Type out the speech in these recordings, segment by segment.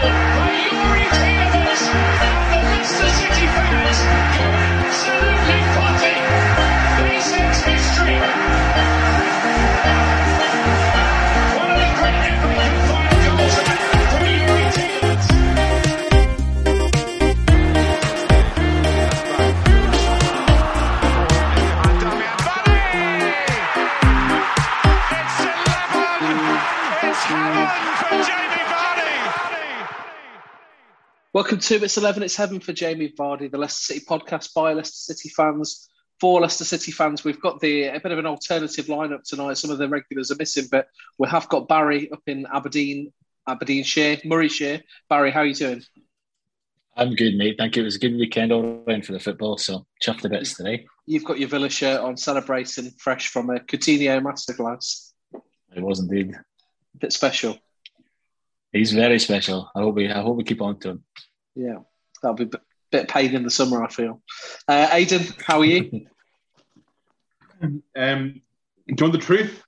Are you freaking the hell City. Welcome to It's 11, It's Heaven for Jamie Vardy, the Leicester City podcast by Leicester City fans. For Leicester City fans, we've got the a bit of an alternative lineup tonight. Some of the regulars are missing, but we have got Barry up in Aberdeen, Aberdeenshire, Morayshire. Barry, how are you doing? I'm good, mate. Thank you. It was a good weekend all around for the football, so chuffed the bits today. You've got your Villa shirt on, celebrating fresh from a Coutinho masterclass. It was indeed. A bit special. He's very special. I hope we I hope we keep on to him. Yeah, that'll be a bit paid in the summer. I feel. Uh, Aidan, how are you? um, do you want the truth?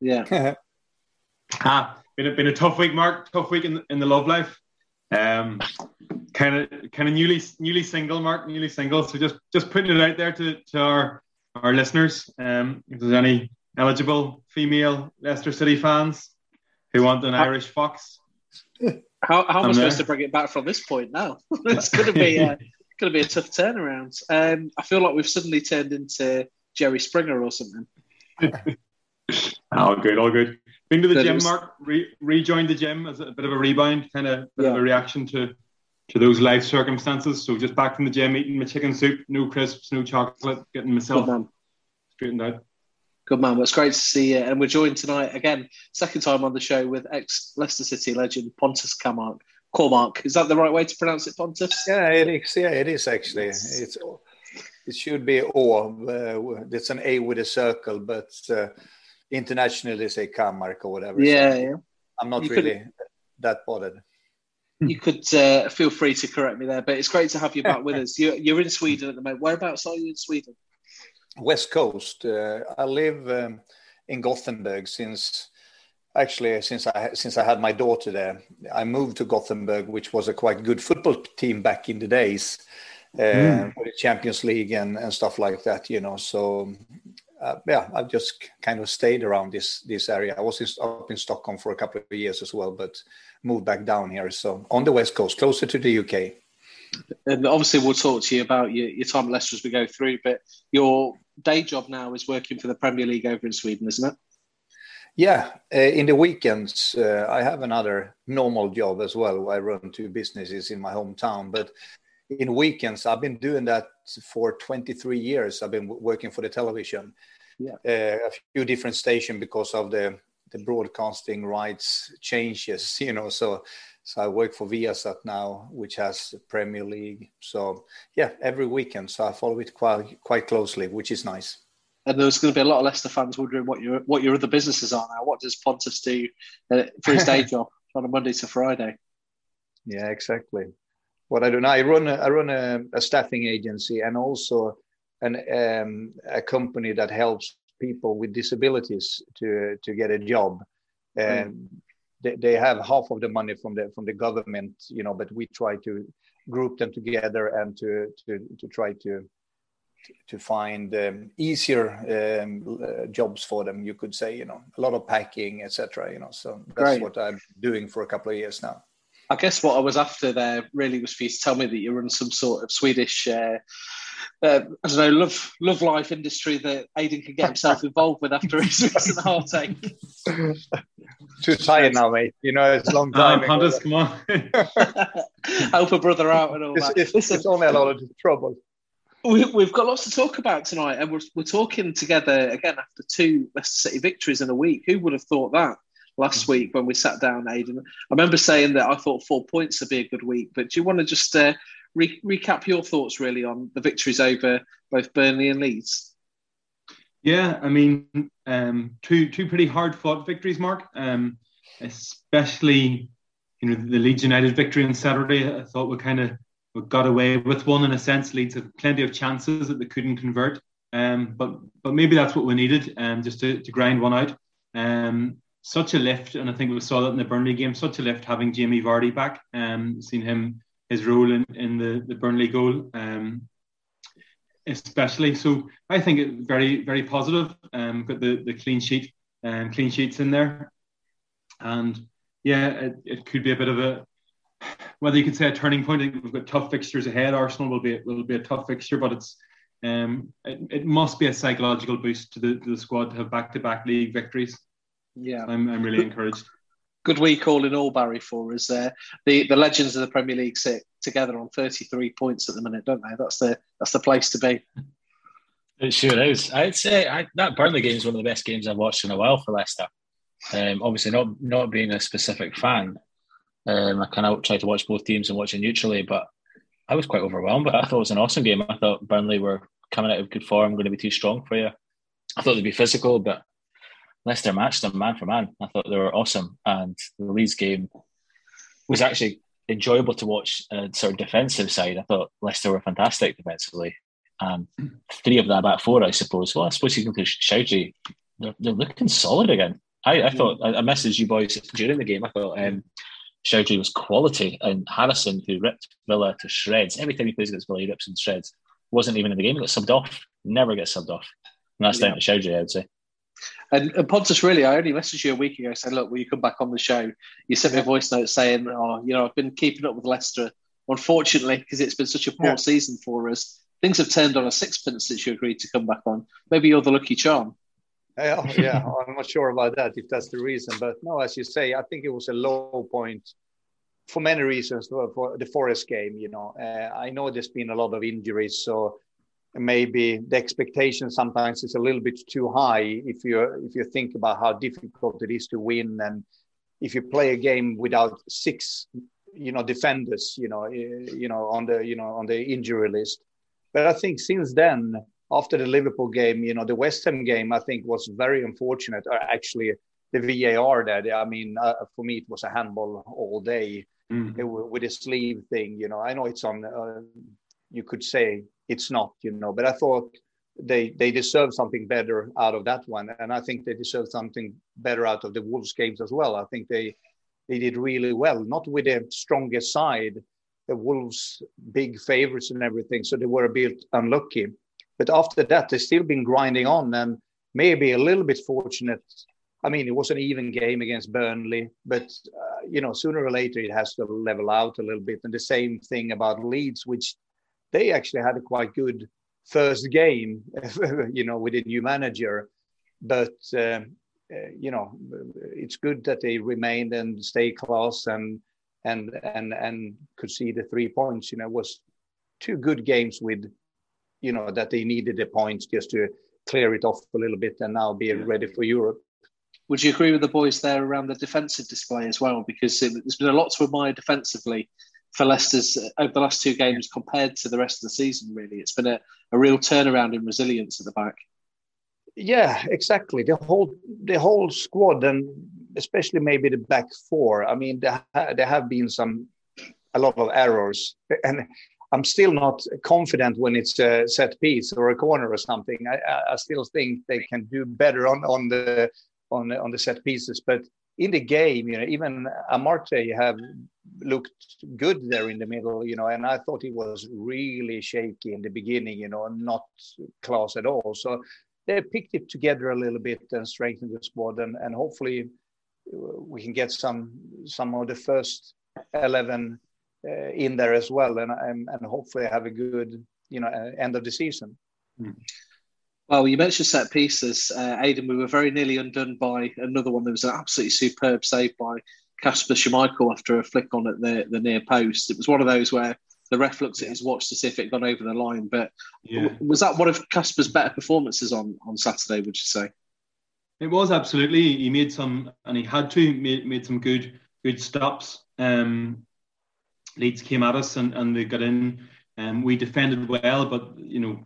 Yeah. ah, been a, been a tough week, Mark. Tough week in in the love life. Um, kind of kind of newly newly single, Mark. Newly single. So just just putting it out there to to our our listeners. Um, if there's any eligible female Leicester City fans who want an Irish fox. How, how am I supposed to bring it back from this point now? it's going to be a, going to be a tough turnaround. Um, I feel like we've suddenly turned into Jerry Springer or something. all good, all good. Been to the gym, Mark. Re- rejoined the gym as a bit of a rebound, kind of bit yeah. of a reaction to to those life circumstances. So just back from the gym, eating my chicken soup, no crisps, no chocolate, getting myself straightened out. Good man. Well, it's great to see you. And we're joined tonight again, second time on the show with ex Leicester City legend Pontus Kamark. Cormac, is that the right way to pronounce it, Pontus? Yeah, it is. Yeah, it is actually. It's it should be O. Uh, it's an A with a circle, but uh, internationally they say Kamark or whatever. Yeah, so yeah. I'm not you really could, that bothered. You could uh, feel free to correct me there, but it's great to have you back with us. You're, you're in Sweden at the moment. Whereabouts are you in Sweden? West Coast. Uh, I live um, in Gothenburg since actually since I since I had my daughter there. I moved to Gothenburg, which was a quite good football team back in the days, uh, mm. the Champions League and, and stuff like that. You know, so uh, yeah, I've just kind of stayed around this this area. I was in, up in Stockholm for a couple of years as well, but moved back down here. So on the west coast, closer to the UK. And obviously, we'll talk to you about your, your time at Leicester as we go through. But your day job now is working for the Premier League over in Sweden, isn't it? Yeah, uh, in the weekends uh, I have another normal job as well. I run two businesses in my hometown, but in weekends I've been doing that for 23 years. I've been working for the television, yeah. uh, a few different stations because of the the broadcasting rights changes. You know, so so I work for Viasat now, which has Premier League. So yeah, every weekend. So I follow it quite quite closely, which is nice. And there's going to be a lot of Leicester fans wondering what your what your other businesses are now. What does Pontus do uh, for his day job on a Monday to Friday? Yeah, exactly. what I do now. I run a, I run a, a staffing agency and also an um, a company that helps people with disabilities to to get a job. And mm. They, they have half of the money from the from the government, you know, but we try to group them together and to to to try to to find um, easier um, uh, jobs for them you could say you know a lot of packing etc you know so that's Great. what i'm doing for a couple of years now i guess what i was after there really was for you to tell me that you run some sort of swedish uh, uh, I don't know, love love life industry that Aidan can get himself involved with after his recent heartache. Too tired now, mate. You know, it's a long time. Hunters, come on. Help a brother out and all it's, that. It's, Listen, it's only a lot of trouble. We, have got lots to talk about tonight, and we're, we're talking together again after two Leicester City victories in a week. Who would have thought that? last week when we sat down, Aidan. I remember saying that I thought four points would be a good week, but do you want to just uh, re- recap your thoughts really on the victories over both Burnley and Leeds. Yeah, I mean, um, two two pretty hard fought victories, Mark. Um, especially, you know, the Leeds United victory on Saturday. I thought we kind of got away with one in a sense. Leeds had plenty of chances that they couldn't convert. Um, but but maybe that's what we needed, um, just to, to grind one out. Um, such a lift, and I think we saw that in the Burnley game. Such a lift having Jamie Vardy back. Um, seen him his role in, in the, the Burnley goal, um, especially. So I think it very, very positive. Um, got the, the clean sheet and um, clean sheets in there. And yeah, it, it could be a bit of a, whether you could say a turning point. We've got tough fixtures ahead. Arsenal will be will be a tough fixture, but it's um, it, it must be a psychological boost to the, to the squad to have back to back league victories. Yeah, I'm, I'm really encouraged good week all in all, Barry, for us there. The the legends of the Premier League sit together on 33 points at the minute, don't they? That's the that's the place to be. It sure is. I'd say I, that Burnley game is one of the best games I've watched in a while for Leicester. Um, obviously, not not being a specific fan, um, I kind of try to watch both teams and watch it neutrally, but I was quite overwhelmed. But I thought it was an awesome game. I thought Burnley were coming out of good form, going to be too strong for you. I thought they'd be physical, but Leicester matched them man for man. I thought they were awesome, and the Leeds game was actually enjoyable to watch. Uh, sort of defensive side, I thought Leicester were fantastic defensively. Um, three of that back four, I suppose. Well, I suppose you can push Choudhury. They're, they're looking solid again. I, I thought I, I messaged you boys during the game. I thought um, was quality, and Harrison, who ripped Villa to shreds. Every time he plays against Villa, he rips in shreds. Wasn't even in the game. He got subbed off. Never gets subbed off. And that's yeah. down to Choudhury, I would say. And, and Pontus, really, I only messaged you a week ago saying, look, will you come back on the show? You sent me a voice note saying, oh, you know, I've been keeping up with Leicester. Unfortunately, because it's been such a poor yeah. season for us, things have turned on a sixpence since you agreed to come back on. Maybe you're the lucky charm. Yeah, yeah, I'm not sure about that if that's the reason, but no, as you say, I think it was a low point for many reasons for, for the Forest game. You know, uh, I know there's been a lot of injuries, so maybe the expectation sometimes is a little bit too high if you if you think about how difficult it is to win and if you play a game without six you know defenders you know eh, you know on the you know on the injury list. But i think since then after the liverpool game you know the west ham game i think was very unfortunate. Or actually the var there i mean uh, for me it was a handball all day mm. with a sleeve thing you know. I know it's on uh, you could say it's not, you know. But I thought they they deserve something better out of that one, and I think they deserve something better out of the Wolves games as well. I think they they did really well, not with the strongest side, the Wolves big favorites and everything, so they were a bit unlucky. But after that, they've still been grinding on and maybe a little bit fortunate. I mean, it was an even game against Burnley, but uh, you know, sooner or later it has to level out a little bit. And the same thing about Leeds, which they actually had a quite good first game, you know, with a new manager. But um, uh, you know, it's good that they remained and stay close and and and and could see the three points. You know, was two good games with, you know, that they needed the points just to clear it off a little bit and now be ready for Europe. Would you agree with the boys there around the defensive display as well? Because there's been a lot to admire defensively for Leicester's uh, over the last two games compared to the rest of the season. Really, it's been a, a real turnaround in resilience at the back. Yeah, exactly. The whole the whole squad, and especially maybe the back four. I mean, there, there have been some a lot of errors, and I'm still not confident when it's a set piece or a corner or something. I, I still think they can do better on on the on on the set pieces, but in the game, you know, even Amartey have looked good there in the middle, you know, and I thought he was really shaky in the beginning, you know, not class at all. So they picked it together a little bit and strengthened the squad, and, and hopefully we can get some some of the first eleven uh, in there as well, and, and hopefully have a good you know end of the season. Mm. Well, you mentioned set pieces, uh, Aidan. We were very nearly undone by another one. There was an absolutely superb save by Kasper Schmeichel after a flick on at the, the near post. It was one of those where the ref looked at his watch to see if it gone over the line. But yeah. was that one of Kasper's better performances on on Saturday? Would you say? It was absolutely. He made some, and he had to made, made some good good stops. Um, Leeds came at us, and, and they got in. And um, we defended well, but you know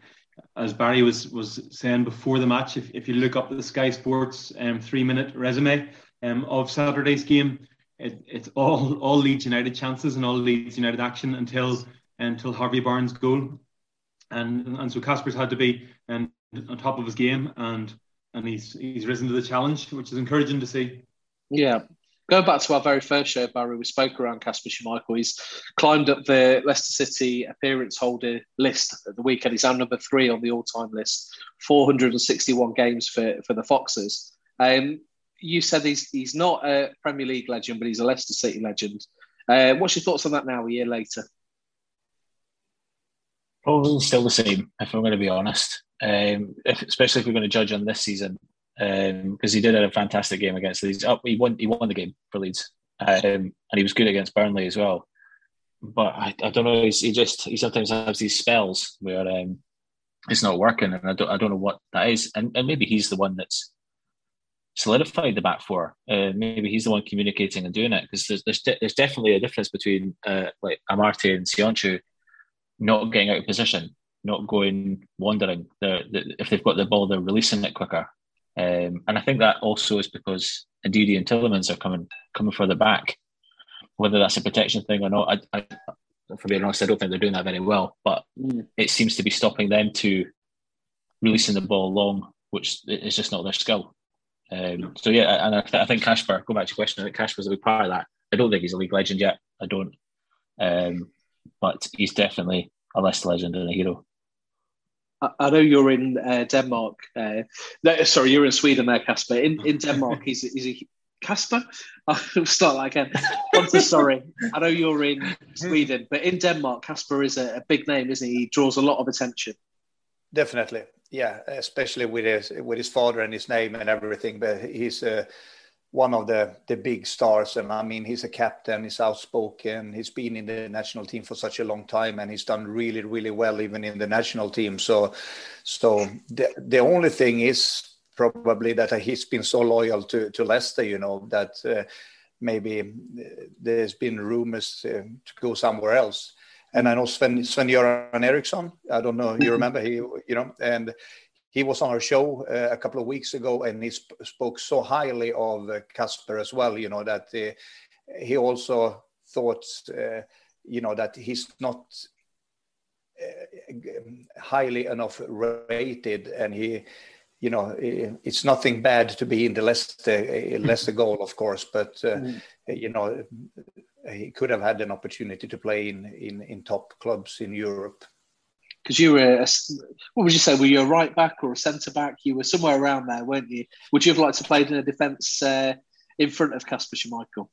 as Barry was was saying before the match, if, if you look up the Sky Sports um, three minute resume um, of Saturday's game, it, it's all all Leeds United chances and all Leeds United action until until Harvey Barnes' goal, and and so Kasper's had to be um, on top of his game, and and he's he's risen to the challenge, which is encouraging to see. Yeah, Going back to our very first show, Barry, we spoke around Kasper Schmeichel. He's climbed up the Leicester City appearance holder list at the weekend. He's now number three on the all-time list, 461 games for, for the Foxes. Um, you said he's he's not a Premier League legend, but he's a Leicester City legend. Uh, what's your thoughts on that now, a year later? Probably still the same, if I'm going to be honest. Um, if, especially if we're going to judge on this season because um, he did have a fantastic game against Leeds. Oh, he won. He won the game for Leeds, um, and he was good against Burnley as well. But I, I don't know. he just he sometimes has these spells where um, it's not working, and I don't I don't know what that is. And, and maybe he's the one that's solidified the back four. Uh, maybe he's the one communicating and doing it because there's there's, de- there's, definitely a difference between uh, like Amartey and Söyüncü not getting out of position, not going wandering. They're, they're, if they've got the ball, they're releasing it quicker. Um, and I think that also is because Ndidi and Tielemans are coming coming further back. Whether that's a protection thing or not, I, I, for being honest, I don't think they're doing that very well. But mm. it seems to be stopping them to releasing the ball long, which is just not their skill. Um, so yeah, and I, th- I think Kasper. Go back to your question. I think Kasper's a big part of that. I don't think he's a league legend yet. I don't, um, but he's definitely a less legend and a hero. I know you're in uh, Denmark. Uh, no, sorry, you're in Sweden there, Kasper. In, in Denmark, he's, he's a Kasper? I'll start that again. I'm so sorry. I know you're in Sweden, but in Denmark, Kasper is a, a, big name, isn't he? He draws a lot of attention. Definitely, yeah. Especially with his with his father and his name and everything. But he's uh, one of the the big stars and i mean he's a captain he's outspoken he's been in the national team for such a long time and he's done really really well even in the national team so so the, the only thing is probably that he's been so loyal to to leicester you know that uh, maybe there's been rumors uh, to go somewhere else and I know Sven Sven Göran Eriksson. I don't know. You remember he, you know, and he was on our show uh, a couple of weeks ago and he sp- spoke so highly of uh, Kasper as well, you know, that uh, he also thought, uh, you know, that he's not uh, highly enough rated and he, you know, it's nothing bad to be in the Leicester, uh, Leicester goal, of course, but, mm. you know, he could have had an opportunity to play in, in, in top clubs in Europe because you were, a, what would you say? Were you a right back or a centre back? You were somewhere around there, weren't you? Would you have liked to play in a defence uh, in front of Kasper Schmeichel?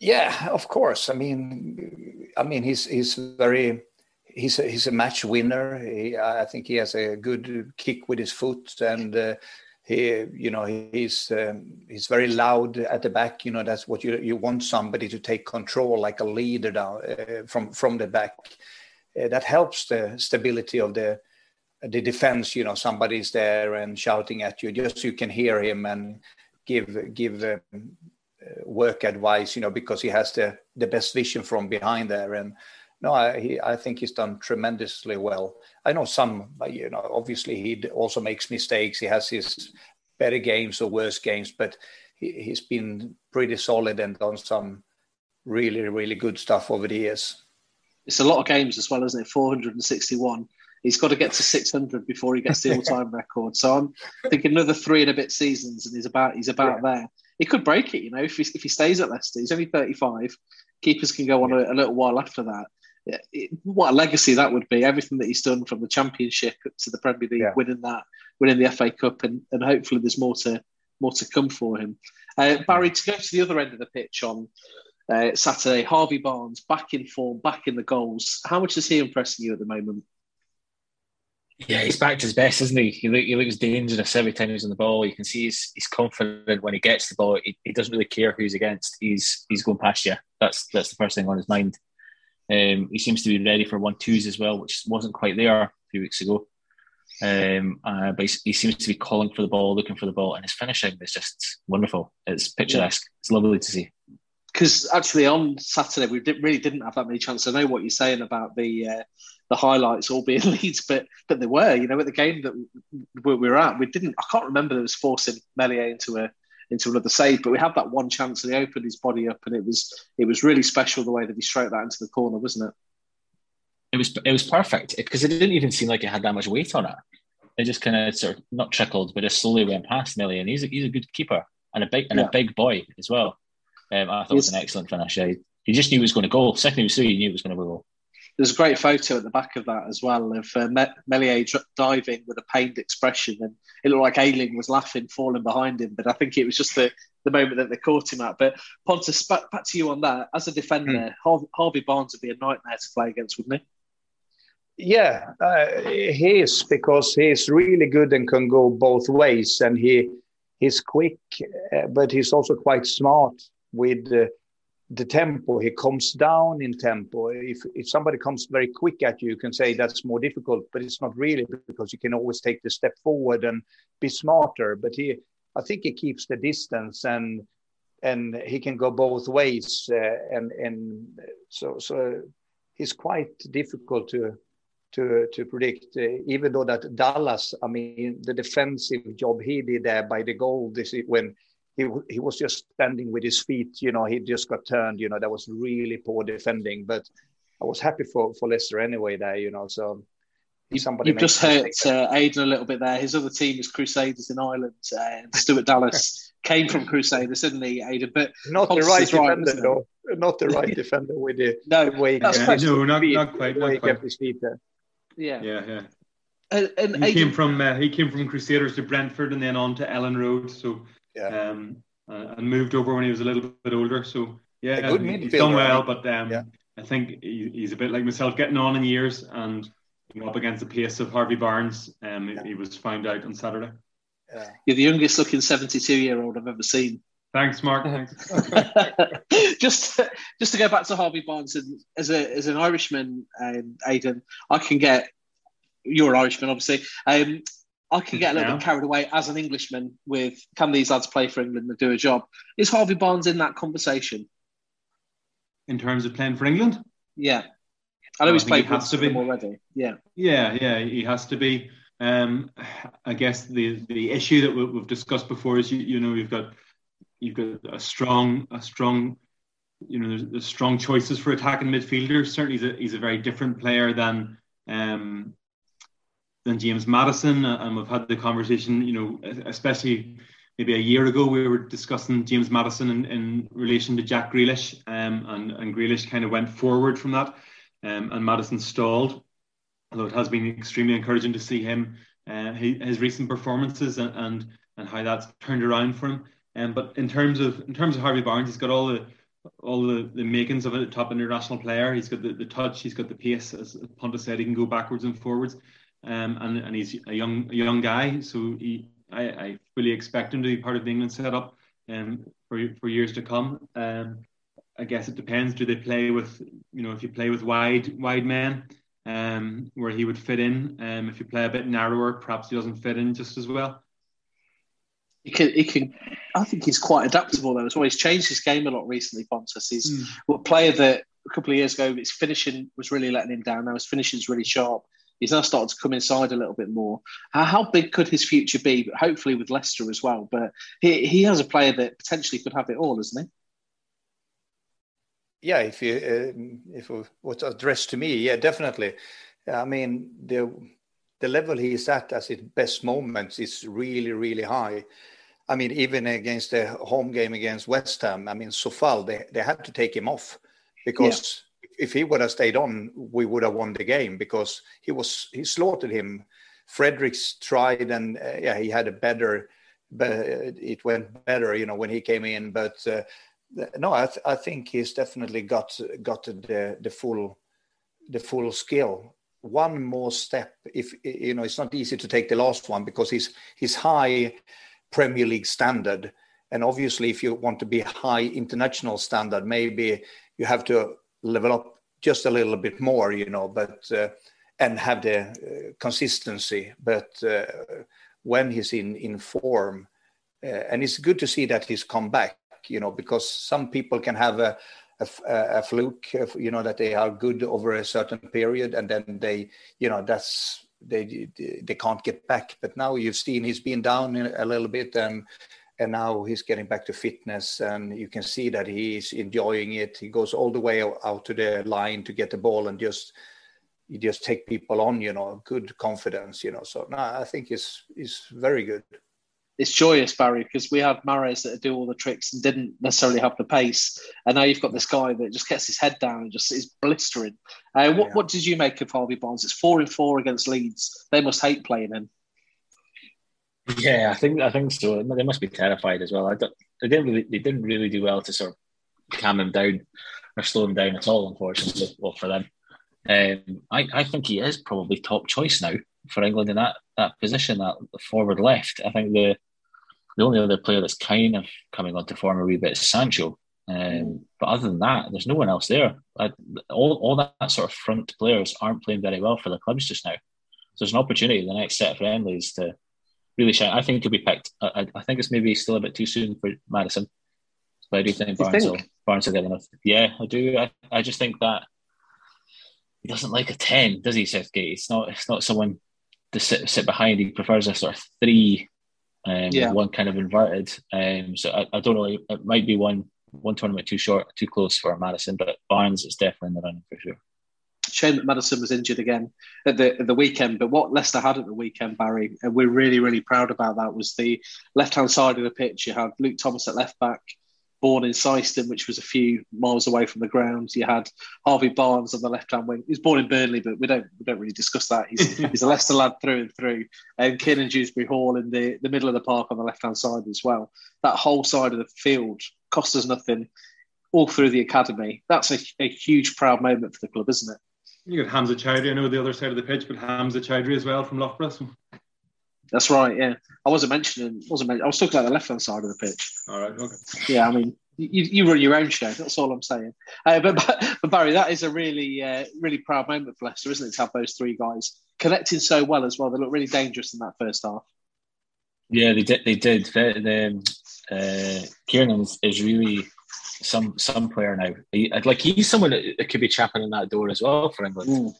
Yeah, of course. I mean, I mean, he's he's very he's a, he's a match winner. He, I think he has a good kick with his foot, and uh, he you know he's um, he's very loud at the back. You know that's what you you want somebody to take control, like a leader down uh, from from the back uh, that helps the stability of the the defense. You know, somebody's there and shouting at you, just so you can hear him and give give uh, work advice. You know, because he has the the best vision from behind there. And no, I he, I think he's done tremendously well. I know some, you know, obviously he also makes mistakes. He has his better games or worse games, but he, has been pretty solid and done some really, really good stuff over the years. It's a lot of games as well, isn't it? 461. He's got to get to 600 before he gets the all-time record. So I'm thinking another three and a bit seasons, and he's about he's about yeah. there. He could break it, you know, if he, if he stays at Leicester. He's only 35. Keepers can go on a, a little while after that. It, what a legacy that would be! Everything that he's done from the Championship to the Premier League, yeah. winning that, winning the FA Cup, and, and hopefully there's more to more to come for him. Uh, Barry, to go to the other end of the pitch on uh, Saturday, Harvey Barnes back in form, back in the goals. How much is he impressing you at the moment? Yeah, he's back to his best, isn't he? He, look, he looks dangerous every time he's on the ball. You can see he's, he's confident when he gets the ball. He, he doesn't really care who he's against. He's he's going past you. That's that's the first thing on his mind. Um, he seems to be ready for one twos as well, which wasn't quite there a few weeks ago. Um, uh, but he, he, seems to be calling for the ball, looking for the ball, and his finishing is just wonderful. It's picturesque. Yeah. It's lovely to see. Because actually, on Saturday we did, really didn't have that many chances. I know what you're saying about the uh, the highlights all being Leeds, but but there were. You know, at the game that we were at, we didn't. I can't remember that was forcing Meslier into a into another save, but we had that one chance and he opened his body up, and it was it was really special the way that he straight that into the corner, wasn't it? It was it was perfect because it didn't even seem like it had that much weight on it. It just kind of sort of not trickled, but just slowly went past Meslier, and he's a, he's a good keeper and a big and yeah. a big boy as well. Um, I thought it was an excellent finish. Yeah, he just knew it was going to go. Second he was he knew it was going to go there's a great photo at the back of that as well of uh, Meslier diving with a pained expression, and it looked like Ayling was laughing, falling behind him. But I think it was just the, the moment that they caught him at. But Pontus, back, back to you on that. As a defender, mm. Harvey Barnes would be a nightmare to play against, wouldn't he? Yeah, uh, he is because he's really good and can go both ways, and he he's quick, uh, but he's also quite smart with. Uh, the tempo he comes down in tempo. If if somebody comes very quick at you you can say that's more difficult but it's not really because you can always take the step forward and be smarter. But he i think he keeps the distance and and he can go both ways uh, and and so so he's quite difficult to to to predict uh, even though that dallas i mean the defensive job he did there by the goal this when he he was just standing with his feet. You know, he just got turned. You know, that was really poor defending. But I was happy for for Leicester anyway. There, you know, so. Somebody You've just hurt uh, Aidan a little bit there. His other team is Crusaders in Ireland, uh, and Stuart Dallas came from Crusaders, didn't he, Aidan? But not the right defender, right, though. Not the right defender with the no way. Yeah. No, not, not quite. Not quite. his feet there. Yeah, yeah, yeah. And, and he Aidan, came from uh, he came from Crusaders to Brentford and then on to Elland Road. So yeah. Um, uh, and moved over when he was a little bit older. So yeah, he's done well, but um, yeah. I think he, he's a bit like myself, getting on in years and up against the pace of Harvey Barnes. Um, yeah. he was found out on Saturday. Yeah. You're the youngest looking 72 year old I've ever seen. Thanks, Mark. Thanks. just, just to go back to Harvey Barnes, and as a as an Irishman, um, Aidan, I can get. You're Irishman, obviously. Um, I can get a little yeah. bit carried away as an Englishman with can these lads play for England and do a job? Is Harvey Barnes in that conversation? In terms of playing for England? Yeah. I know well, he's played he for them already. Yeah. Yeah, yeah, he has to be. Um, I guess the the issue that we, have discussed before is you, you know you've got you've got a strong a strong you know there's, there's strong choices for attacking midfielders. Certainly, he's a, he's a very different player than um, than James Maddison. uh, and we've had the conversation. You know, especially maybe a year ago, we were discussing James Maddison in, in relation to Jack Grealish, um, and and Grealish kind of went forward from that, um, and Maddison stalled. Although it has been extremely encouraging to see him, uh, his recent performances and, and and how that's turned around for him. Um, but in terms of in terms of Harvey Barnes, he's got all the all the, the makings of a top international player. He's got the, the touch, he's got the pace, as Pontus said, he can go backwards and forwards um, and and he's a young a young guy, so he I, I fully expect him to be part of the England setup um, for for years to come. Um, I guess it depends. Do they play with you know if you play with wide wide men, um, where he would fit in. Um, if you play a bit narrower, perhaps he doesn't fit in just as well. He can, he can. I think he's quite adaptable though. As well, he's changed his game a lot recently. Pontus, he's mm. a player that a couple of years ago his finishing was really letting him down. Now his finishing is really sharp he's now started to come inside a little bit more. How, how big could his future be? Hopefully with Leicester as well. But he, he has a player that potentially could have it all, isn't he? yeah, if you uh, if it was addressed to me, yeah, definitely. I mean the the level he's at as his best moments is really really high. I mean, even against the home game against West Ham, I mean, Coufal, they, they had to take him off because. If he would have stayed on, we would have won the game because he was he slaughtered him. Fredericks tried and uh, yeah, he had a better, but it went better, you know, when he came in. But uh, no, I, th- I think he's definitely got got the the full the full skill. One more step, if you know, it's not easy to take the last one because he's he's high Premier League standard, and obviously, if you want to be high international standard, maybe you have to level up just a little bit more, you know, but uh, and have the uh, consistency. But uh, when he's in in form, uh, and it's good to see that he's come back you know, because some people can have a, a, a fluke, you know, that they are good over a certain period and then they, you know, that's they they can't get back. But now you've seen he's been down a little bit and and now he's getting back to fitness and you can see that he's enjoying it. He goes all the way out to the line to get the ball and just you just take people on, you know, good confidence, you know. So no, I think he's he's very good it's joyous, Barry, because we have Mahrez that do all the tricks and didn't necessarily have the pace, and now you've got this guy that just gets his head down and just is blistering. Uh, what yeah. what did you make of Harvey Barnes? It's four in four against Leeds. They must hate playing him. Yeah, I think I think so. They must be terrified as well. I don't, they didn't really they didn't really do well to sort of calm him down or slow him down at all. Unfortunately, well for them. Um, I I think he is probably top choice now for England in that that position, that forward left. I think the the only other player that's kind of coming onto form a wee bit is Sancho. Um, but other than that, there's no one else there. I, all, all that sort of front players aren't playing very well for the clubs just now. So there's an opportunity the next set of friendlies to really shine. I think he'll be picked. I, I think it's maybe still a bit too soon for Maddison, But I do think Barnes, think? Will, Barnes will get enough. Yeah, I do. I, I just think that he doesn't like a 10, does he, Southgate? It's not, it's not someone to sit, sit behind. He prefers a sort of three um, yeah. one kind of inverted. Um, so I, I, don't know. It might be one one tournament too short, too close for Maddison, but Barnes is definitely in the running for sure. Shame that Maddison was injured again at the at the weekend. But what Leicester had at the weekend, Barry, and we're really really proud about that was the left hand side of the pitch. You had Luke Thomas at left back, born in Syston, which was a few miles away from the ground. You had Harvey Barnes on the left hand wing. He's born in Burnley, but we don't we don't really discuss that. He's, he's a Leicester lad through and through. Um, and Kiernan Dewsbury Hall in the, the middle of the park on the left hand side as well. That whole side of the field cost us nothing all through the academy. That's a, a huge proud moment for the club, isn't it? You got Hamza Choudhury, I know the other side of the pitch, but Hamza Choudhury as well from Loughborough. That's right. Yeah, I wasn't mentioning. Wasn't mentioning, I was talking about the left hand side of the pitch. All right. Okay. Yeah, I mean, you, you run your own show. That's all I'm saying. Uh, but, but Barry, that is a really uh, really proud moment for Leicester, isn't it? To have those three guys connecting so well as well. They look really dangerous in that first half. Yeah, they did. They did. The, the uh, Kiernan is, is really some some player now. He, like he's someone that could be chapping in that door as well for England.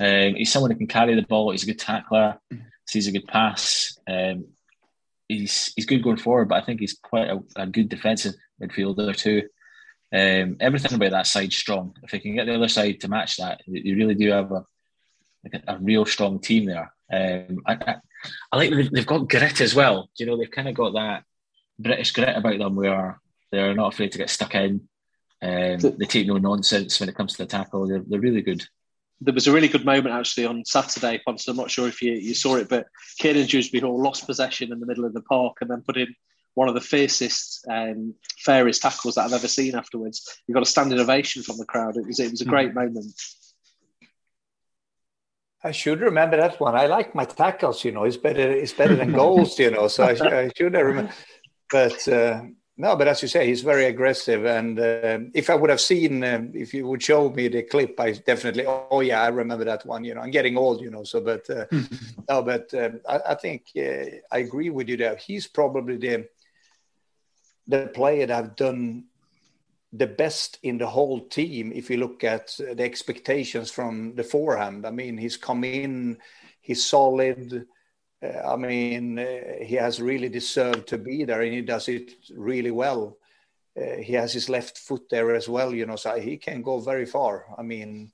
Um, he's someone who can carry the ball. He's a good tackler. Sees a good pass. Um, he's he's good going forward, but I think he's quite a, a good defensive midfielder too. Um, everything about that side strong. If they can get the other side to match that, you really do have a like a, a real strong team there. Um, I, I, I, like they've, they've got grit as well. You know, they've kind of got that British grit about them where they're not afraid to get stuck in. Um, they take no nonsense when it comes to the tackle. They're, they're really good there was a really good moment actually on Saturday, Pontus. I'm not sure if you, you saw it, but Kiernan Dewsbury Hall lost possession in the middle of the park and then put in one of the fiercest, um, fairest tackles that I've ever seen afterwards. You got a standing ovation from the crowd. It was it was a great mm. moment. I should remember that one. I like my tackles. You know, it's better. It's better than goals. You know, so I, I should remember. But uh, no, but as you say, he's very aggressive. And uh, if I would have seen, uh, if you would show me the clip, I definitely, oh yeah, I remember that one. You know, I'm getting old, you know. So, but uh, no, but um, I, I, think uh, I agree with you there. He's probably the the player that I've done the best in the whole team. If you look at the expectations from the forehand, I mean, he's come in, he's solid I mean, uh, he has really deserved to be there, and he does it really well. uh, he has his left foot there as well, you know, so he can go very far. I mean,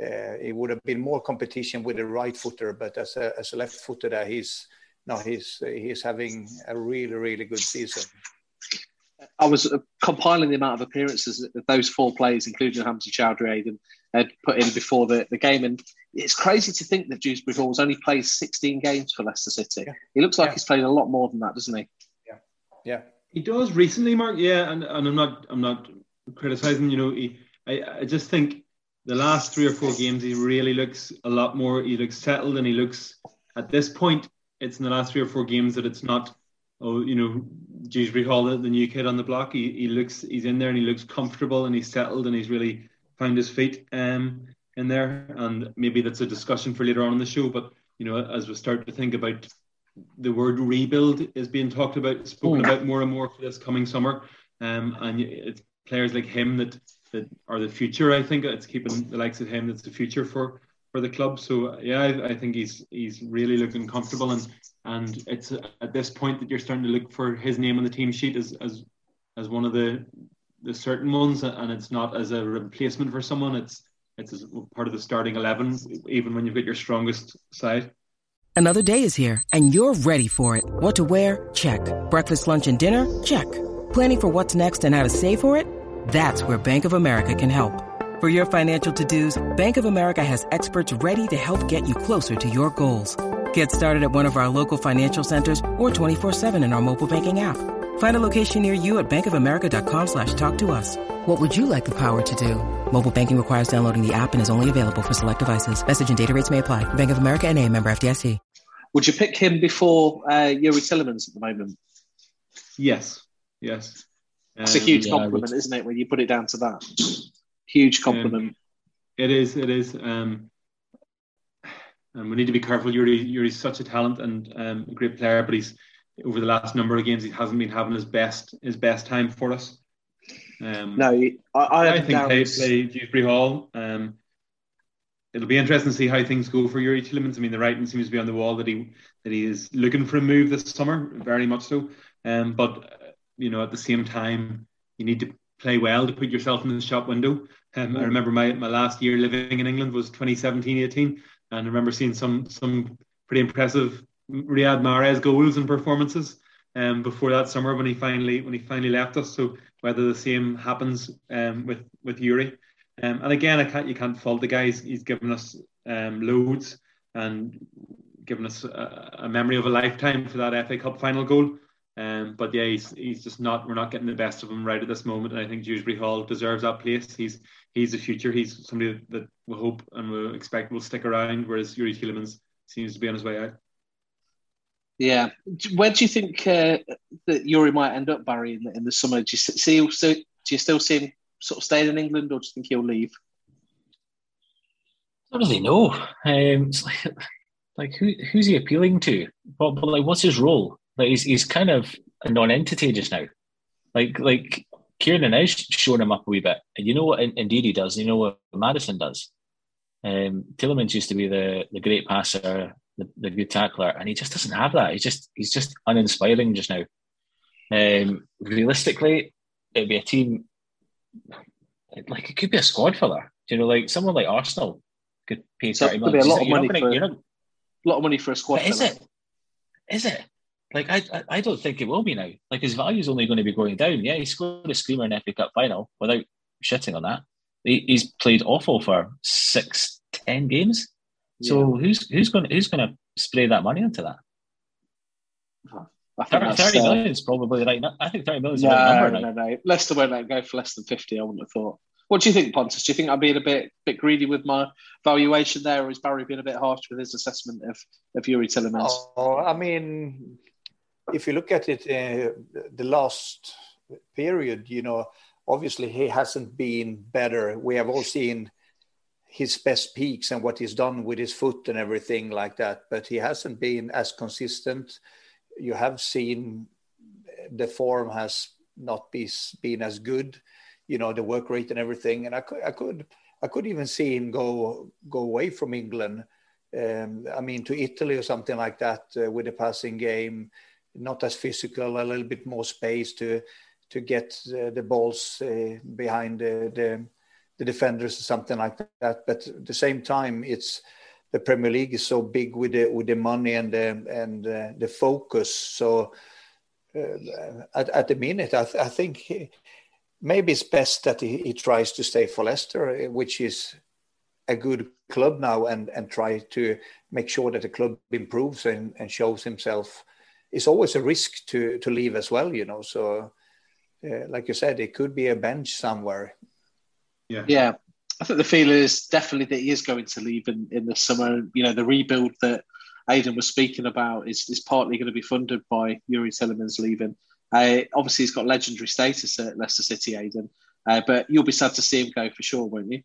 uh, it would have been more competition with the right footer, but as a, as a left footer, there, he's no, he's he's having a really really good season. I was compiling the amount of appearances that those four players, including Hamza Choudhury, Aidan, had put in before the, the game. And it's crazy to think that Dewsbury Hall's only played 16 games for Leicester City. Yeah. He looks like yeah. he's played a lot more than that, doesn't he? Yeah. Yeah. He does recently, Mark. Yeah, and, and I'm not I'm not criticizing. You know, he, I I just think the last three or four games he really looks a lot more. He looks settled, and he looks at this point. It's in the last three or four games that it's not. Oh, you know, Dewsbury Hall, the, the new kid on the block. He he looks he's in there and he looks comfortable and he's settled and he's really found his feet um in there. And maybe that's a discussion for later on in the show. But you know, as we start to think about the word rebuild is being talked about, spoken mm. about more and more for this coming summer. Um, and it's players like him that that are the future. I think it's keeping the likes of him that's the future for for the club. So yeah, I, I think he's he's really looking comfortable, and and it's at this point that you're starting to look for his name on the team sheet as as as one of the the certain ones, and it's not as a replacement for someone. It's it's part of the starting eleven, even when you've got your strongest side. Another day is here, and you're ready for it. What to wear? Check. Breakfast, lunch, and dinner? Check. Planning for what's next and how to save for it? That's where Bank of America can help. For your financial to-dos, Bank of America has experts ready to help get you closer to your goals. Get started at one of our local financial centers or 24-7 in our mobile banking app. Find a location near you at bankofamerica.com slash talk to us. What would you like the power to do? Mobile banking requires downloading the app and is only available for select devices. Message and data rates may apply. Bank of America and a member FDIC. Would you pick him before uh, Youri Tielemans at the moment? Yes, yes. It's um, a huge yeah, compliment, isn't it, when you put it down to that? Huge compliment. Um, it is, it is. Um, and we need to be careful. Youri, Youri's such a talent and um, a great player, but he's over the last number of games he hasn't been having his best his best time for us. Um, no, I, I, I think play, play Dewsbury Hall. Um, it'll be interesting to see how things go for Youri Tielemans. I mean, the writing seems to be on the wall that he that he is looking for a move this summer, very much so. Um, but you know, at the same time, you need to play well to put yourself in the shop window. Um, I remember my, my last year living in England was 2017-18, and I remember seeing some some pretty impressive Riyad Mahrez goals and performances um, before that summer when he finally when he finally left us. So whether the same happens um, with with Youri. Um, and again, I can't you can't fault the guys. He's given us um, loads and given us a, a, memory of a lifetime for that FA Cup final goal. Um, but yeah, he's he's just not. We're not getting the best of him right at this moment, and I think Dewsbury Hall deserves that place. He's he's the future. He's somebody that we hope and we expect will stick around, whereas Youri Tielemans seems to be on his way out. Yeah, where do you think uh, that Youri might end up, Barry, in the, in the summer? Do you see? do you still see him sort of staying in England, or do you think he'll leave? I don't really know. Um, like, like who who's he appealing to? But, but like, what's his role? Like, he's he's kind of a non-entity just now. Like like Kieran is showing him up a wee bit, and you know what? Indeed, he does. You know what Maddison does. Um, Tielemans used to be the the great passer, the, the good tackler, and he just doesn't have that. He's just he's just uninspiring just now. Um, realistically, it'd be a team like it could be a squad filler. You know, like someone like Arsenal could pay thirty million. a lot of money for a lot of money for a squad. Is it? Is it? Like I, I don't think it will be now. Like his value is only going to be going down. Yeah, he scored a screamer in FA Cup final without shitting on that. He, he's played awful for six, ten games. So yeah. who's who's going who's going to spray that money into that? I think 30, 30 million is probably the right. I think thirty million is the no, right number. No, no, no. Leicester won't let go for less than fifty. I wouldn't have thought. What do you think, Pontus? Do you think I'm being a bit bit greedy with my valuation there, or is Barry being a bit harsh with his assessment of of Youri Tielemans? Oh, I mean, if you look at it, uh, the last period, you know, obviously he hasn't been better. We have all seen his best peaks and what he's done with his foot and everything like that, but he hasn't been as consistent you have seen the form has not be, been as good, you know, the work rate and everything. And I could, I could, I could even see him go go away from England. Um, I mean, to Italy or something like that uh, with a passing game, not as physical, a little bit more space to to get the, the balls uh, behind the, the, the defenders or something like that. But at the same time, it's the Premier League is so big with the with the money and the and uh, the focus. So uh, at, at the minute, I, th- I think he, maybe it's best that he, he tries to stay for Leicester, which is a good club now, and and try to make sure that the club improves and, and shows himself. It's always a risk to to leave as well, you know. So, uh, like you said, it could be a bench somewhere. Yeah. Yeah. I think the feeling is definitely that he is going to leave in, in the summer. You know, the rebuild that Aidan was speaking about is, is partly going to be funded by Youri Tielemans leaving. Uh, obviously, he's got legendary status at Leicester City, Aidan, uh, but you'll be sad to see him go for sure, won't you?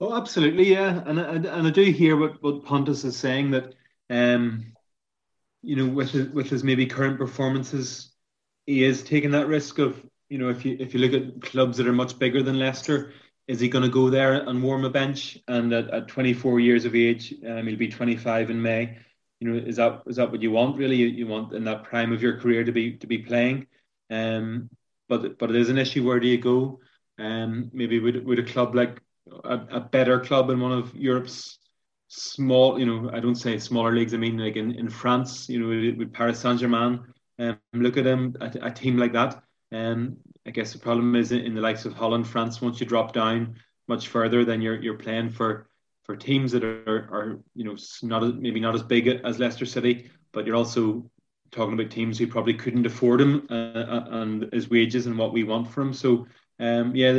Oh, absolutely, yeah. And, and, and I do hear what, what Pontus is saying that, um, you know, with his, with his maybe current performances, he is taking that risk of, you know, if you if you look at clubs that are much bigger than Leicester, is he going to go there and warm a bench? And at, at 24 years of age, um, he'll be 25 in May. You know, is that is that what you want? Really, you, you want in that prime of your career to be to be playing. Um, but but it is an issue. Where do you go? Um, maybe with with a club like a, a better club in one of Europe's small, you know, I don't say smaller leagues. I mean, like in, in France, you know, with, with Paris Saint Germain. Um, look at them, a, a team like that. Um, I guess the problem is in the likes of Holland, France. Once you drop down much further, then you're you're playing for for teams that are are you know not maybe not as big as Leicester City, but you're also talking about teams who probably couldn't afford him uh, uh and his wages and what we want from him. So um, yeah,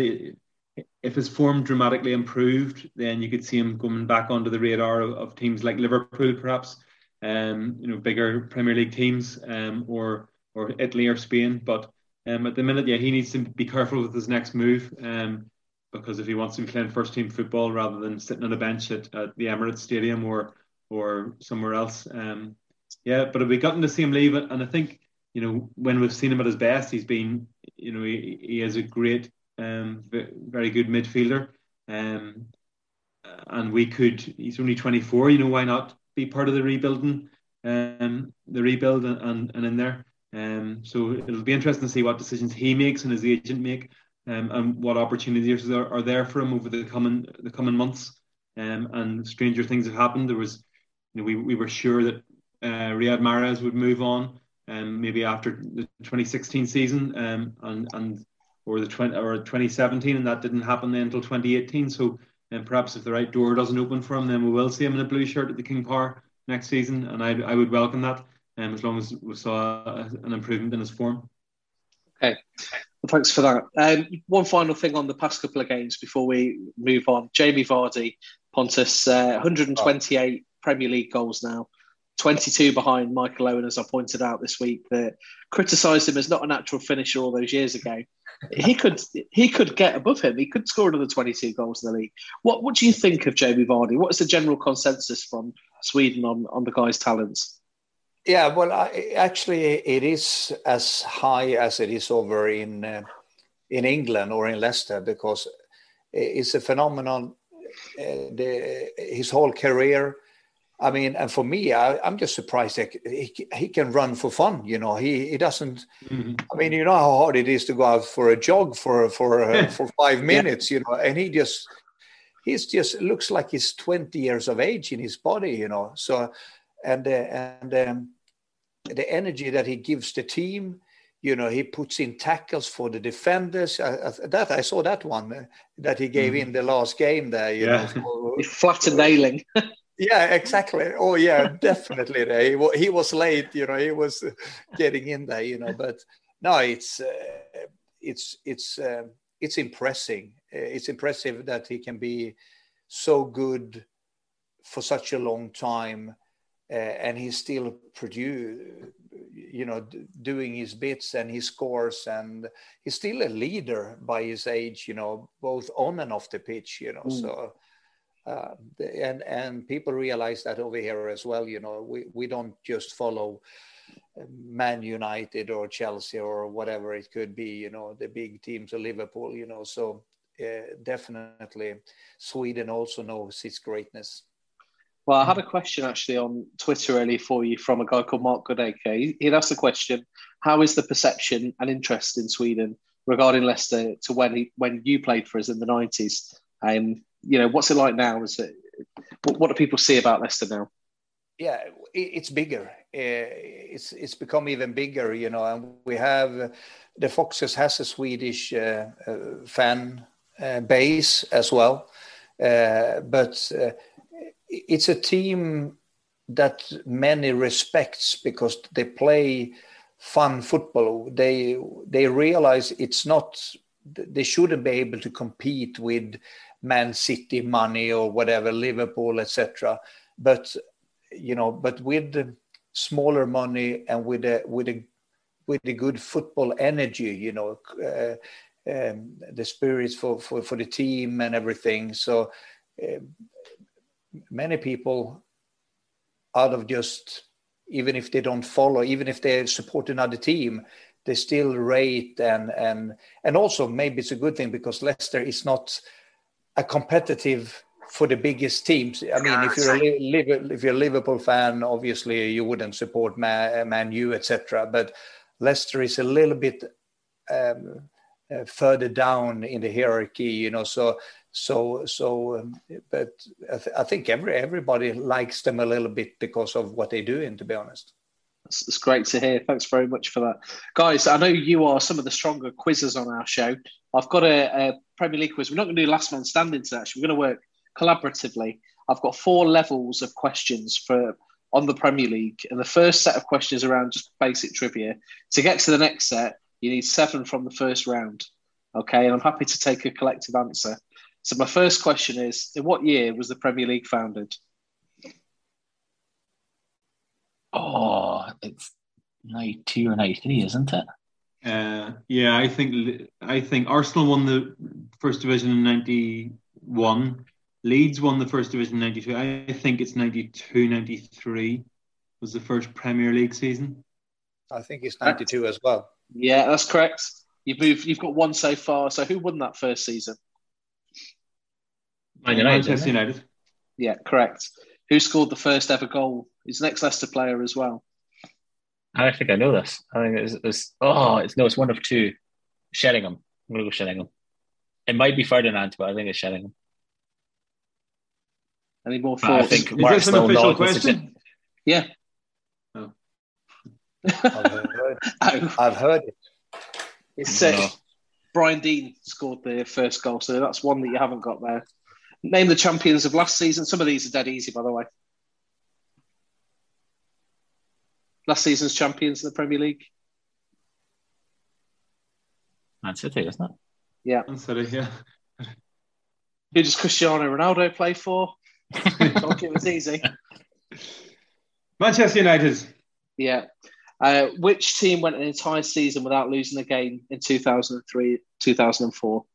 if his form dramatically improved, then you could see him coming back onto the radar of, of teams like Liverpool, perhaps, um, you know, bigger Premier League teams, um, or or Italy or Spain. But um, at the minute, yeah, he needs to be careful with his next move. Um, because if he wants to be playing first team football rather than sitting on a bench at, at the Emirates Stadium or or somewhere else, um, yeah. But have we gotten to see him leave it, and I think you know when we've seen him at his best, he's been you know he, he is a great, um, very good midfielder, um, and we could. He's only twenty four. You know why not be part of the rebuilding, um, the rebuild and, and, and in there. Um, so it'll be interesting to see what decisions he makes and his agent make, um, and what opportunities are, are there for him over the coming the coming months. Um, and stranger things have happened. There was, you know, we, we were sure that uh, Riyad Mahrez would move on, um, maybe after the 2016 season, um, and and or the 20 or 2017, and that didn't happen then until 2018. So, and um, perhaps if the right door doesn't open for him, then we will see him in a blue shirt at the King Power next season, and I I would welcome that um, as long as we saw a, an improvement in his form. Okay. Well, thanks for that. Um, one final thing on the past couple of games before we move on. Jamie Vardy, Pontus, uh, 128 oh. Premier League goals now, 22 behind Michael Owen, as I pointed out this week, that criticised him as not a natural finisher all those years ago. he could he could get above him. He could score another 22 goals in the league. What what do you think of Jamie Vardy? What is the general consensus from Sweden on, on the guy's talents? Yeah, well, I, actually, it is as high as it is over in uh, in England or in Leicester because it's a phenomenon. Uh, the, his whole career. I mean, and for me, I, am just surprised that he, he can run for fun. You know, he he doesn't. Mm-hmm. I mean, you know how hard it is to go out for a jog for for uh, for five minutes. Yeah. You know, and he just he's just looks like he's 20 years of age in his body. You know, so and uh, and um, the energy that he gives the team. You know, he puts in tackles for the defenders. I, I, that I saw that one uh, that he gave mm. in the last game there. You yeah. know, so, flattened nailing. yeah, exactly. Oh, yeah, definitely. He, he was late. You know, he was getting in there. You know, but no, it's uh, it's it's uh, it's impressive. It's impressive that he can be so good for such a long time uh, and he's still produce you know doing his bits and his scores and he's still a leader by his age you know both on and off the pitch you know mm. so uh, and and people realize that over here as well you know we, we don't just follow man united or chelsea or whatever it could be you know the big teams of liverpool you know so uh, definitely sweden also knows its greatness well, I had a question actually on Twitter earlier for you from a guy called Mark Goodacre. He'd asked the question how is the perception and interest in Sweden regarding Leicester to when he, when you played for us in the nineties? And um, you know, what's it like now? Is it what, what do people see about Leicester now? Yeah, it's bigger. Uh, it's it's become even bigger, you know. And we have the Foxes has a Swedish uh, uh, fan base as well, but it's a team that many respects because they play fun football. They they realize it's not they shouldn't be able to compete with Man City money or whatever Liverpool etc. But you know, but with smaller money and with a with a with the good football energy, you know, uh, um, the spirits for, for for the team and everything. So uh, many people out of just even if they don't follow, even if they support another team, they still rate and and and also maybe it's a good thing because Leicester is not a competitive for the biggest teams. I mean, if you're a if you're a Liverpool fan, obviously you wouldn't support Man, Man U, etc. But Leicester is a little bit um, uh, further down in the hierarchy, you know. So so so um, but I, th- I, think every everybody likes them a little bit because of what they're doing to be honest. It's, great to hear. Thanks very much for that. Guys i know you are some of the stronger quizzes on our show. I've got a, a premier league quiz. We're not going to do last man standing today actually. We're going to work collaboratively. I've got four levels of questions for on the premier league and the first set of questions around just basic trivia. To get to the next set you need seven from the first round okay? And i'm happy to take a collective answer so my first question is: In what year was the Premier League founded? Oh, it's ninety two or ninety three, isn't it? Uh, yeah, I think I think Arsenal won the first division in ninety one. Leeds won the first division in ninety two. I think it's 92, 93 was the first Premier League season. I think it's ninety two as well. Yeah, that's correct. You've moved. You've got one so far. So who won that first season? Man United. Manchester United. Yeah, correct. Who scored the first ever goal? He's an ex-Leicester player as well. I think I know this. I think it's, it's oh, it's no, it's one of two. Sheringham. I'm gonna go Sheringham. It might be Ferdinand, but I think it's Sheringham. Any more thoughts? I think Is this an official question? Yeah. Oh. I've, heard, I've heard it. It's uh, Brian Deane scored the first goal, so that's one that you haven't got there. Name the champions of last season. Some of these are dead easy, by the way. Last season's champions in the Premier League. Man City, isn't it? Yeah. Man City, yeah. Who does Cristiano Ronaldo play for? Talk it was easy. Manchester United. Yeah. Uh, which team went an entire season without losing a game in 2003, 2004?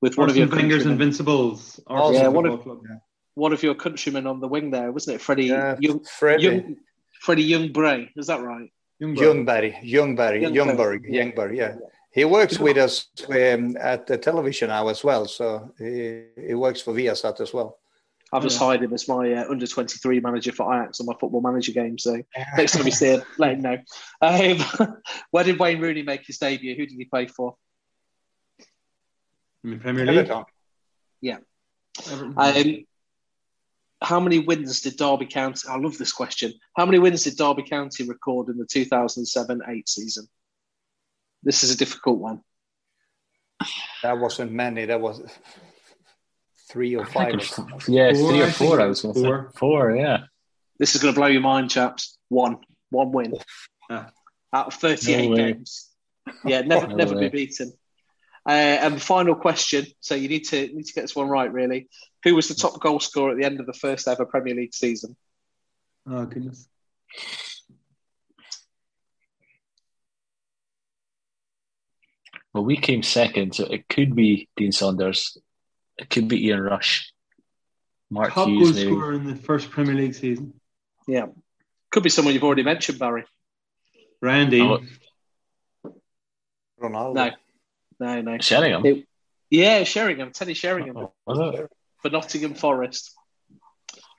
With one of your fingers invincibles. yeah, one of, club, yeah. one of your countrymen on the wing there, wasn't it? Freddie yeah, Young, Freddie. Young, Freddie Ljungberg, is that right? Ljungberg, Ljungberg, Ljungberg, Ljungberg, yeah. He works with us um, at the television now as well, so he, he works for Viasat as well. I've just hired him as my uh, under 23 manager for Ajax on my football manager game. So next time you see him, let him know. Um, where did Wayne Rooney make his debut? Who did he play for? In the Premier League. Yeah. Um, how many wins did Derby County? I love this question. How many wins did Derby County record in the 2007-8 season? This is a difficult one. That wasn't many. That was three or five. yeah, four, three or four. I was going to say four. Yeah. This is going to blow your mind, chaps. One, one win out of 38 no games. Yeah, never, no never way. be beaten. Uh, and final question. So you need to need to get this one right. Really, who was the top goal scorer at the end of the first ever Premier League season? Oh goodness. Well, we came second, so it could be Dean Saunders. It could be Ian Rush. Mark Top Hughes, goal scorer in the first Premier League season. Yeah, could be someone you've already mentioned, Barry. Randy. Oh. Ronaldo. No. No, no. Sheringham? It, yeah, Sheringham. Teddy Sheringham. Oh, for Nottingham Forest.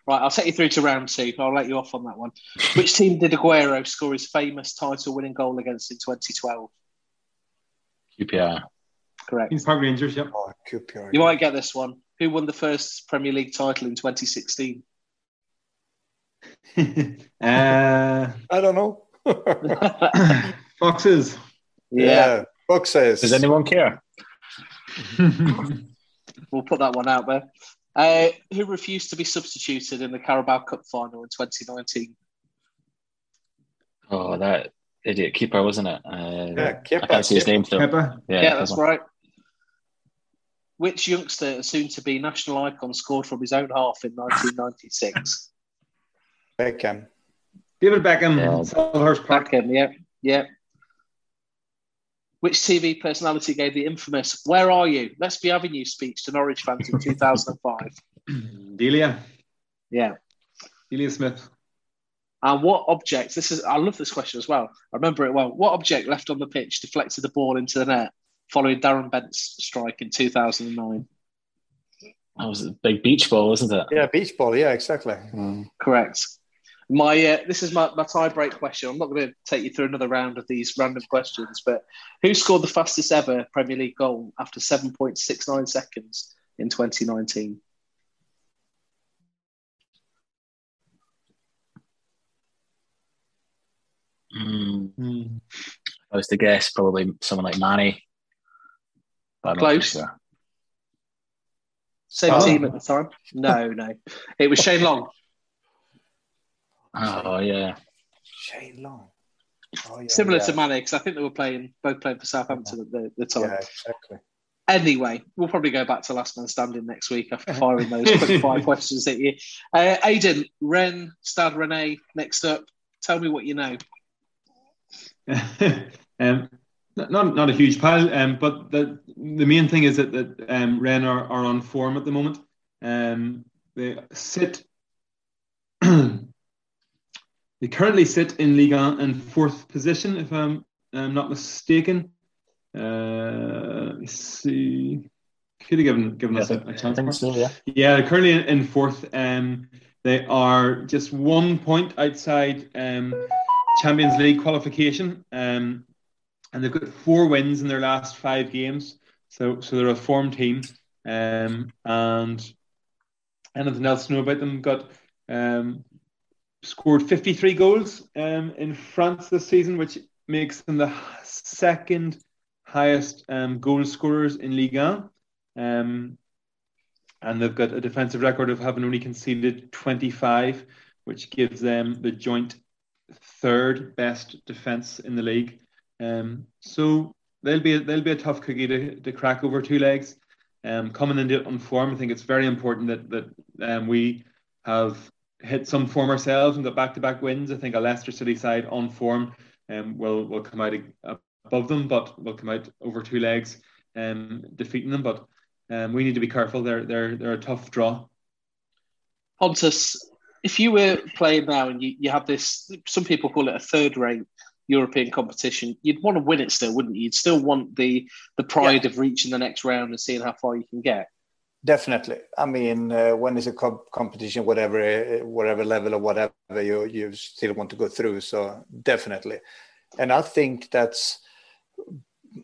Right, I'll take you through to round two. I'll let you off on that one. Which team did Aguero score his famous title-winning goal against in 2012? QPR. Correct. Queens Park Rangers. Yep. Oh, QPR. You might get this one. Who won the first Premier League title in 2016? uh, I don't know. Foxes. yeah, Foxes. Does anyone care? we'll put that one out there. Uh, who refused to be substituted in the Carabao Cup final in 2019? Oh, that idiot keeper, wasn't it? Uh, Yeah, keeper, I can't see his keeper. name though. Pepper. Yeah, that's Kepa. right. Which youngster, soon to be national icon, scored from his own half in 1996? Beckham. David Beckham. Yeah. Selhurst Park. Beckham, yeah, yeah. Which TV personality gave the infamous "Where are you? Let's be having you" speech to Norwich fans in 2005? Delia. Yeah. Delia Smith. And what object? This is. I love this question as well. I remember it well. What object left on the pitch deflected the ball into the net following Darren Bent's strike in 2009? That was a big beach ball, wasn't it? Yeah, beach ball. Yeah, exactly. Correct. My uh, this is my, my tie break question. I'm not going to take you through another round of these random questions, but who scored the fastest ever Premier League goal after 7.69 seconds in 2019? Mm, Hmm. I was to guess probably someone like Manny. But Close. sure. Same Oh. team at the time? No, no. It was Shane Long. Oh yeah. Shane Long. Oh, yeah, Similar yeah. to Mane, because I think they were playing both playing for Southampton at the, the time. Yeah, exactly. Anyway, we'll probably go back to last man standing next week after firing those quick fire questions at you. Uh, Aidan, Rennes, Stade Rennais, next up. Tell me what you know. um, not not a huge pile, um, but the the main thing is that that um, Rennes are, are on form at the moment. Um, they sit. They currently sit in Liga in fourth position, if I'm, I'm not mistaken. Uh, let's see. Could have given given us a, a chance. think so, yeah. Yeah, they're currently in, in fourth. Um, they are just one point outside um, Champions League qualification, um, and they've got four wins in their last five games. So, so they're a form team. Um, and anything else to know about them? Got um, scored 53 goals um, in France this season, which makes them the second highest um, goal scorers in Ligue 1. Um, and they've got a defensive record of having only conceded 25, which gives them the joint third best defense in the league. Um, so they'll be they'll be a tough cookie to, to crack over two legs. Um, coming into on form, I think it's very important that that um, we have hit some form ourselves and got back to back wins. I think a Leicester City side on form um, will will come out above them, but will come out over two legs, um, defeating them. But um, we need to be careful. They're they're they're a tough draw. Pontus, if you were playing now and you, you had this, some people call it a third rate European competition, you'd want to win it still, wouldn't you? You'd still want the the pride of reaching the next round and seeing how far you can get. Definitely. I mean, uh, when it's a co- competition, whatever, uh, whatever level or whatever, you you still want to go through. So definitely, and I think that's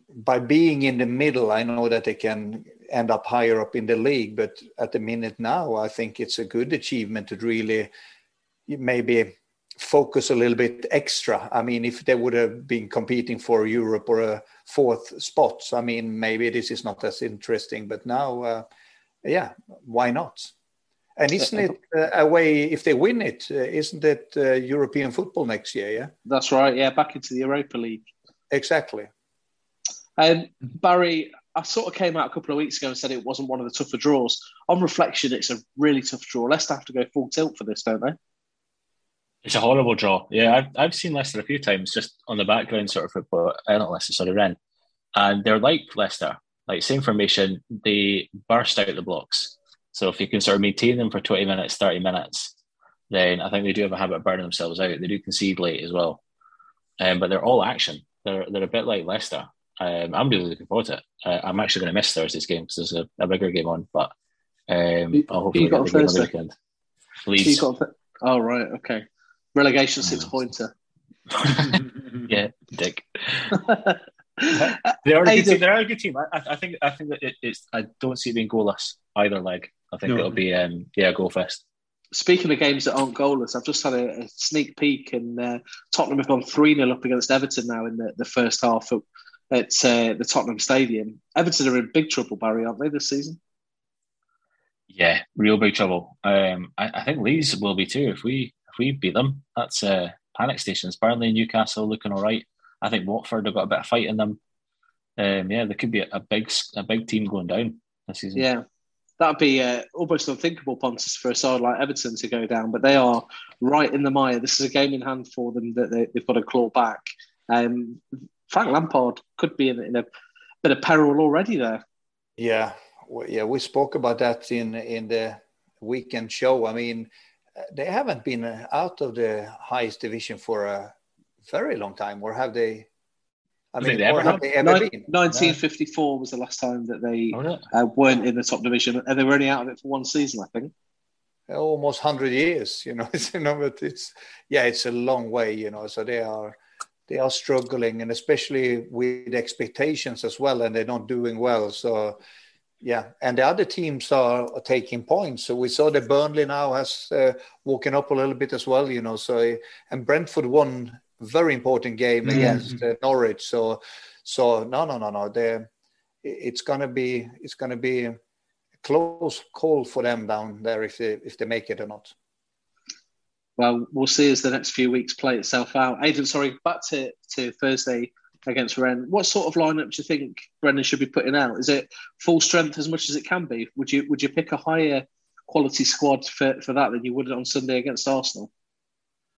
by being in the middle. I know that they can end up higher up in the league, but at the minute now, I think it's a good achievement to really maybe focus a little bit extra. I mean, if they would have been competing for Europe or a fourth spots, I mean, maybe this is not as interesting. But now. Uh, yeah, why not? And isn't it uh, a way if they win it? Uh, isn't it uh, European football next year? Yeah, that's right. Yeah, back into the Europa League. Exactly. Um, Barry, I sort of came out a couple of weeks ago and said it wasn't one of the tougher draws. On reflection, it's a really tough draw. Leicester have to go full tilt for this, don't they? It's a horrible draw. Yeah, I've, I've seen Leicester a few times just on the background sort of football. I don't Leicester, sorry, Rennes. And they're like Leicester. Like same formation, they burst out the blocks. So if you can sort of maintain them for 20 minutes, 30 minutes, then I think they do have a habit of burning themselves out. They do concede late as well. Um, but they're all action. They're they're a bit like Leicester. Um, I'm really looking forward to it. Uh, I'm actually going to miss Thursday's game because there's a, a, bigger game on, but um, I'll hopefully get the game on the weekend. Got th- oh right, okay. Relegation six pointer. yeah, dick. they are a good team. They are a good team. I, I think. I think that it, it's. I don't see it being goalless either leg. I think no. it'll be um, yeah, goal fest. Speaking of games that aren't goalless, I've just had a, a sneak peek, and uh, Tottenham have gone three 0 up against Everton now in the, the first half at, at uh, the Tottenham Stadium. Everton are in big trouble, Barry, aren't they this season? Yeah, real big trouble. Um, I, I, think Leeds will be too if we if we beat them. That's uh, panic stations. Burnley and Newcastle looking all right. I think Watford have got a bit of fight in them. Um, yeah, there could be a, a big a big team going down this season. Yeah, that'd be uh, almost unthinkable, Pontus, for a side like Everton to go down. But they are right in the mire. This is a game in hand for them that they, have got to claw back. Um, Frank Lampard could be in, in, a bit of peril already there. Yeah, yeah, we spoke about that in in the weekend show. I mean, they haven't been out of the highest division for a very long time, or have they? I mean, they ever have they ever been? 1954 was the last time that they oh, uh, weren't in the top division, and they were only out of it for one season, I think. Almost hundred years, you know. you know, but it's yeah, it's a long way, you know. So they are they are struggling, and especially with expectations as well, and they're not doing well. So yeah, and the other teams are, are, taking points. So we saw that Burnley now has uh, woken up a little bit as well, you know. So and Brentford won very important game mm-hmm. against uh, Norwich. So, so no, no, no, no. They, it's gonna be it's gonna be a close call for them down there if they if they make it or not. Well, we'll see as the next few weeks play itself out. Aidan, sorry, back to, to Thursday against Rennes. What sort of lineup do you think Brendan should be putting out? Is it full strength as much as it can be? Would you would you pick a higher quality squad for, for that than you would on Sunday against Arsenal?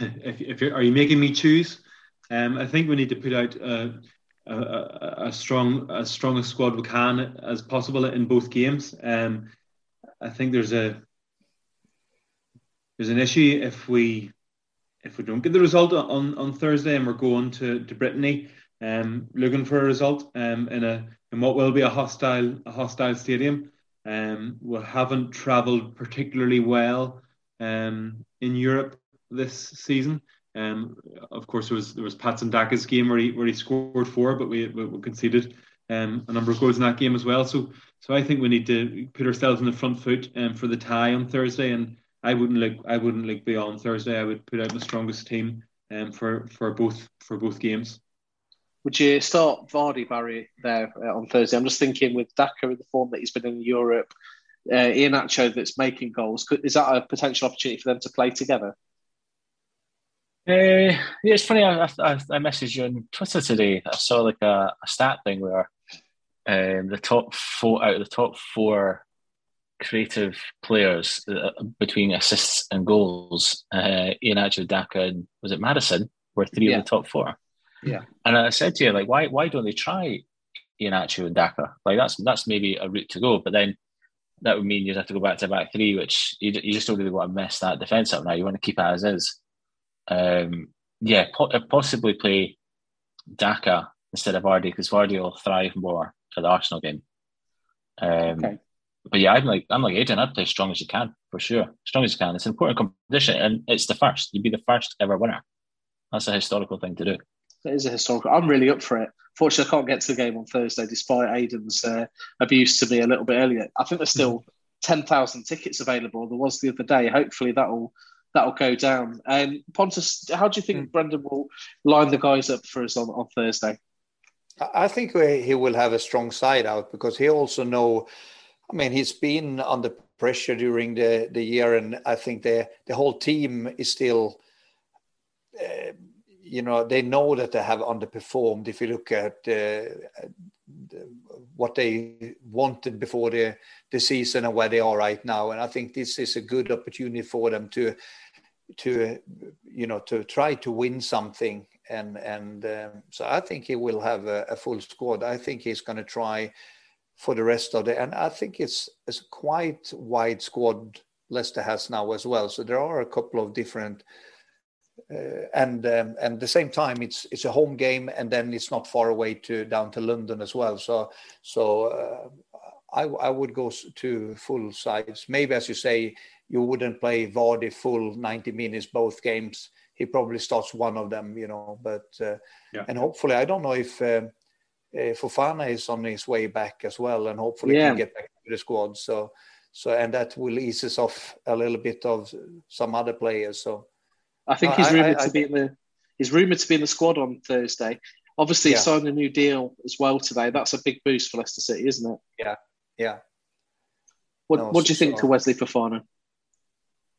if, if you're, are you making me choose? Um, I think we need to put out a, a, a, strong, as strong a squad we can as possible in both games. Um, I think there's a there's an issue if we if we don't get the result on, on Thursday and we're going to, to Brittany um, looking for a result um, in a in what will be a hostile a hostile stadium. Um, we haven't travelled particularly well um, in Europe this season. Um, of course, there was there was Patson Daka's game where he where he scored four, but we, we conceded um, a number of goals in that game as well. So so I think we need to put ourselves in the front foot um, for the tie on Thursday. And I wouldn't look I wouldn't look beyond Thursday. I would put out the strongest team um, for for both for both games. Would you start Vardy Barry there uh, on Thursday? I'm just thinking with Daka in the form that he's been in Europe, uh, Iheanacho that's making goals. Is that a potential opportunity for them to play together? Uh, yeah, it's funny. I, I, I messaged you on Twitter today. I saw like a, a stat thing where um, the top four out of the top four creative players uh, between assists and goals, uh, Iheanacho, Daka, and was it Maddison were three yeah. of the top four. Yeah, and I said to you like, why why don't they try Ian Iheanacho and Daka? Like that's that's maybe a route to go, but then that would mean you'd have to go back to back three, which you, you just don't really want to mess that defense up now. You want to keep it as is. Um, yeah, po- uh, possibly play Daka instead of Vardy because Vardy will thrive more for the Arsenal game. Um, okay. But yeah, I'm like I'm like Aidan. I'd play as strong as you can for sure, strong as you can. It's an important competition, and it's the first. You'd be the first ever winner. That's a historical thing to do. It is a historical. I'm really up for it. Fortunately, I can't get to the game on Thursday, despite Aidan's uh, abuse to me a little bit earlier. I think there's still ten thousand tickets available. There was the other day. Hopefully, that'll that'll go down. And um, Pontus, how do you think mm. Brendan will line the guys up for us on, on Thursday? I think he will have a strong side out because he also know. I mean, he's been under pressure during the, the year, and I think the the whole team is still, uh, you know they know that they have underperformed. If you look at uh, what they wanted before the the season and where they are right now, and I think this is a good opportunity for them to to you know to try to win something and and um, so I think he will have a, a full squad. I think he's going to try for the rest of the and I think it's it's a quite wide squad Leicester has now as well. So there are a couple of different uh, and um, and the same time it's it's a home game and then it's not far away to down to London as well. So so uh, I I would go to full sides. Maybe as you say you wouldn't play Vardy full 90 minutes both games. He probably starts one of them, you know. But uh, yeah. and hopefully, I don't know if uh, uh, Fofana is on his way back as well, and hopefully yeah. can get back to the squad. So so and that will ease us off a little bit of some other players. So I think he's rumored to be in the he's rumored to be in the squad on Thursday. Obviously, yeah. signed a new deal as well today. That's a big boost for Leicester City, isn't it? Yeah, yeah. What no, What do you think so, to Wesley Fofana?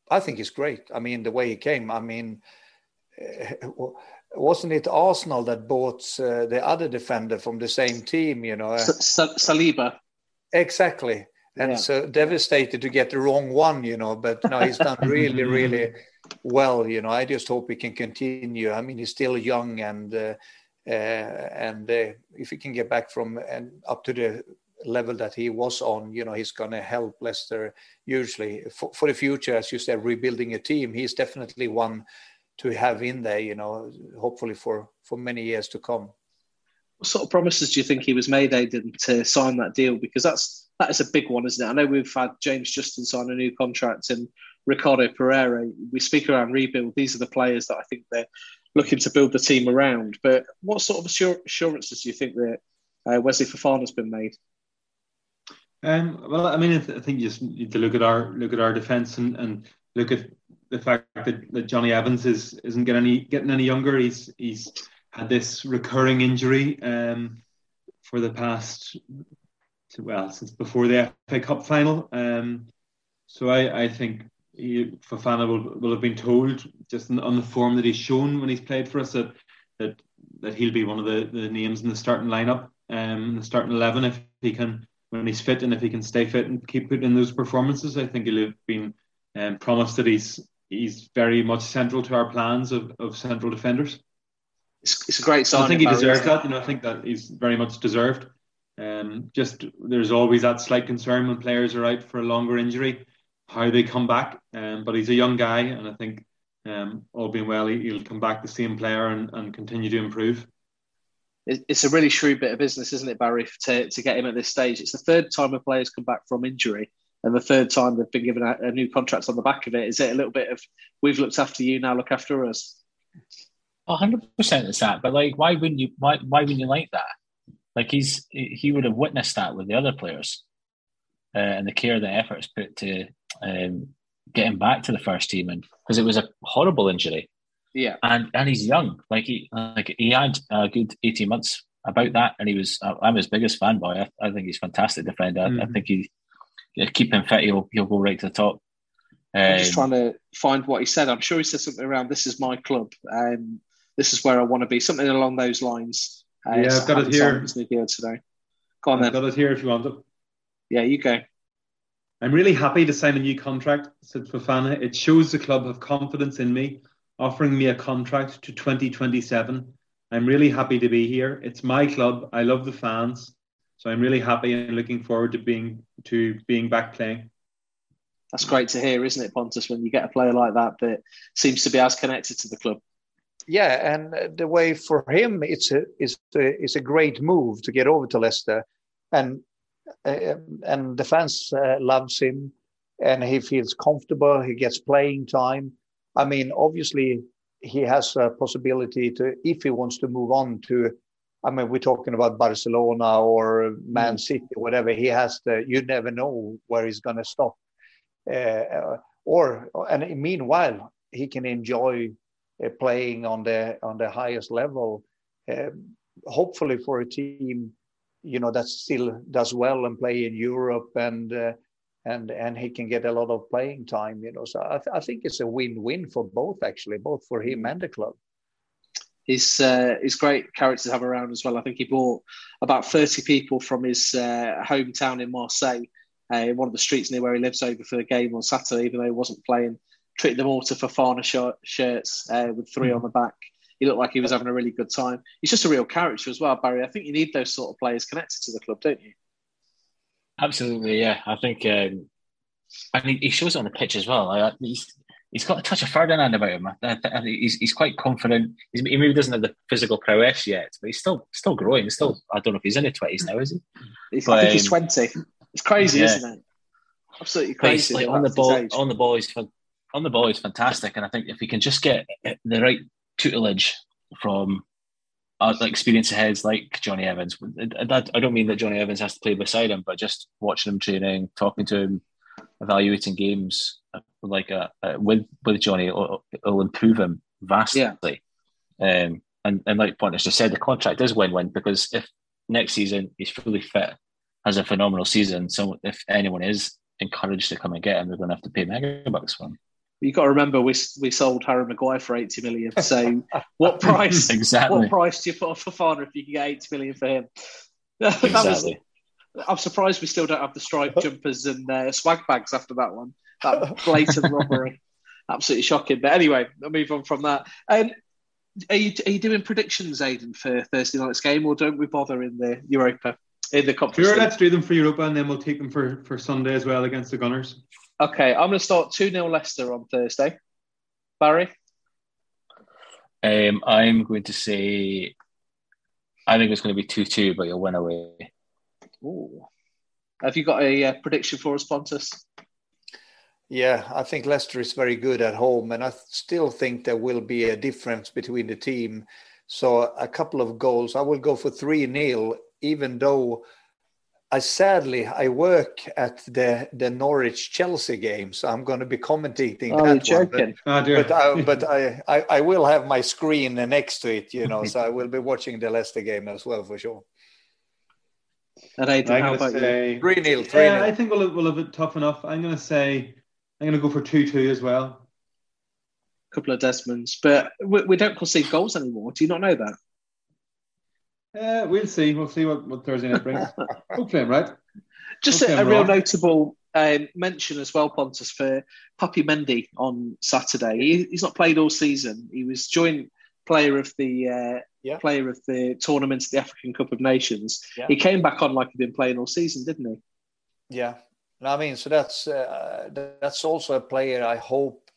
I think it's great. I mean, the way he came. I mean, uh, wasn't it Arsenal that bought uh, the other defender from the same team? You know, uh, Saliba. Exactly, and yeah. so devastated to get the wrong one. You know, but no, he's done really, really well. You know, I just hope he can continue. I mean, he's still young, and uh, uh and uh, if he can get back from and up to the level that he was on, you know, he's going to help Leicester hugely for, for the future. As you said, rebuilding a team, he's definitely one to have in there, you know, hopefully for, for many years to come. What sort of promises do you think he was made, Aidan, to sign that deal? Because that's that is a big one, isn't it? I know we've had James Justin sign a new contract and Ricardo Pereira. We speak around rebuild. These are the players that I think they're looking to build the team around. But what sort of assurances do you think that uh, Wesley Fofana's been made? Um, well, I mean, I, th- I, think you just need to look at our look at our defence and, and look at the fact that, that Jonny Evans is isn't getting any getting any younger. He's he's had this recurring injury um, for the past well since before the FA Cup final. Um, so I, I think he, Fofana will, will have been told just on the form that he's shown when he's played for us that that that he'll be one of the, the names in the starting lineup, um, the starting eleven if he can when he's fit and if he can stay fit and keep putting in those performances, I think he'll have been um, promised that he's he's very much central to our plans of, of central defenders. It's, it's a great sign. I think he deserves that. You know, I think that he's very much deserved. Um, just there's always that slight concern when players are out for a longer injury, how they come back. Um, but he's a young guy, and I think um, all being well, he, will come back the same player and, and continue to improve it's a really shrewd bit of business, isn't it, Barry, to, to get him at this stage? It's the third time a player's come back from injury and the third time they've been given a, a, new contract on the back of it. Is it a little bit of we've looked after you, now look after us? hundred percent is that. But like, why wouldn't you? Why why wouldn't you like that? Like he's he would have witnessed that with the other players, uh, and the care, the efforts put to um, get him back to the first team, and because it was a horrible injury. Yeah, and and he's young. Like he like he had a good eighteen months about that, and he was. I'm his biggest fanboy. I, I think he's fantastic defender. Mm-hmm. I think he keep him fit. He'll he'll go right to the top. Um, I'm just um, trying to find what he said. I'm sure he said something around "This is my club. Um, this is where I want to be." Something along those lines. Uh, yeah, I've got it here. today. Go on I've then. got it here if you want it. Yeah, you go. I'm really happy to sign a new contract, said Fofana. It shows the club have confidence in me offering me a contract to 2027. I'm really happy to be here. It's my club. I love the fans. So I'm really happy and looking forward to being to being back playing. That's great to hear, isn't it, Pontus, when you get a player like that that seems to be as connected to the club. Yeah, and the way for him, it's a it's a, it's a great move to get over to Leicester, and uh, and the fans uh, loves him, and he feels comfortable. He gets playing time, I mean, obviously, he has a possibility to, if he wants to move on to, I mean, we're talking about Barcelona or Man mm. City, or whatever. He has to, you never know where he's going to stop. Uh, or, and meanwhile, he can enjoy uh, playing on the on the highest level. Uh, hopefully, for a team, you know, that still does well and play in Europe and uh, and and he can get a lot of playing time you know so i, th- I think it's a win-win for both actually both for him and the club He's uh, he's great character to have around as well. I think he brought about thirty people from his uh, hometown in Marseille, uh, one of the streets near where he lives, over for the game on Saturday, even though he wasn't playing. Treated them all to Fofana shirt, shirts uh, with 3 mm-hmm. on the back. He looked like he was having a really good time. He's just a real character as well, Barry. I think you need those sort of players connected to the club, don't you? Absolutely, yeah. I think um, I mean he shows it on the pitch as well. I, he's he's got a touch of Ferdinand about him. I, I, he's, he's quite confident. He's, he maybe doesn't have the physical prowess yet, but he's still still growing. He's still I don't know if he's in his twenties now, is he? But, I think he's um, twenty. It's crazy, yeah. isn't it? Absolutely crazy. Like on the ball, on the ball, he's on the ball. He's fantastic, and I think if we can just get the right tutelage from uh, like experienced heads like Jonny Evans. I don't mean that Jonny Evans has to play beside him, but just watching him training, talking to him, evaluating games, like a, uh, uh, with with Jonny, it'll, it'll improve him vastly. Yeah. Um, and and like Pontus just said, the contract is win win because if next season he's fully fit, has a phenomenal season, so if anyone is encouraged to come and get him, they're going to have to pay mega bucks for him. You've got to remember we we sold Harry Maguire for eighty million. So what price? exactly. What price do you put for Fofana if you can get eighty million for him? exactly. Was, I'm surprised we still don't have the striped jumpers and uh, swag bags after that one that blatant robbery. Absolutely shocking. But anyway, I'll move on from that. Um, are you, are you doing predictions, Aidan, for Thursday night's game, or don't we bother in the Europa in the competition? Sure, let's do them for Europa, and then we'll take them for, for Sunday as well against the Gunners. Okay, I'm going to start two 0 Leicester on Thursday. Barry, um, I'm going to say, I think it's going to be two two, but you'll win away. Ooh. Have you got a uh, prediction for us, Pontus? Yeah, I think Leicester is very good at home, and I still think there will be a difference between the team. So a couple of goals. I will go for three 0 even though I sadly I work at the the Norwich Chelsea game, so I'm going to be commentating oh, that one. But, oh, but, I, but I, I, I will have my screen next to it, you know, so I will be watching the Leicester game as well for sure. And Aidan, how about say, you? Three 0 Yeah, I think we'll we'll have it tough enough. I'm going to say I'm going to go for 2 2 as well. A couple of Desmonds, but we, we, don't concede goals anymore. Do you not know that? Uh, we'll see. We'll see what, what Thursday night brings. Hopefully, I'm right. Just a, a real notable um, mention as well, Pontus, for Puppy Mendy on Saturday. He, he's not played all season. He was joint player of the uh, yeah. player of the tournament, the African Cup of Nations. Yeah. He came back on like he'd been playing all season, didn't he? Yeah, I mean, so that's uh, that's also a player I hope.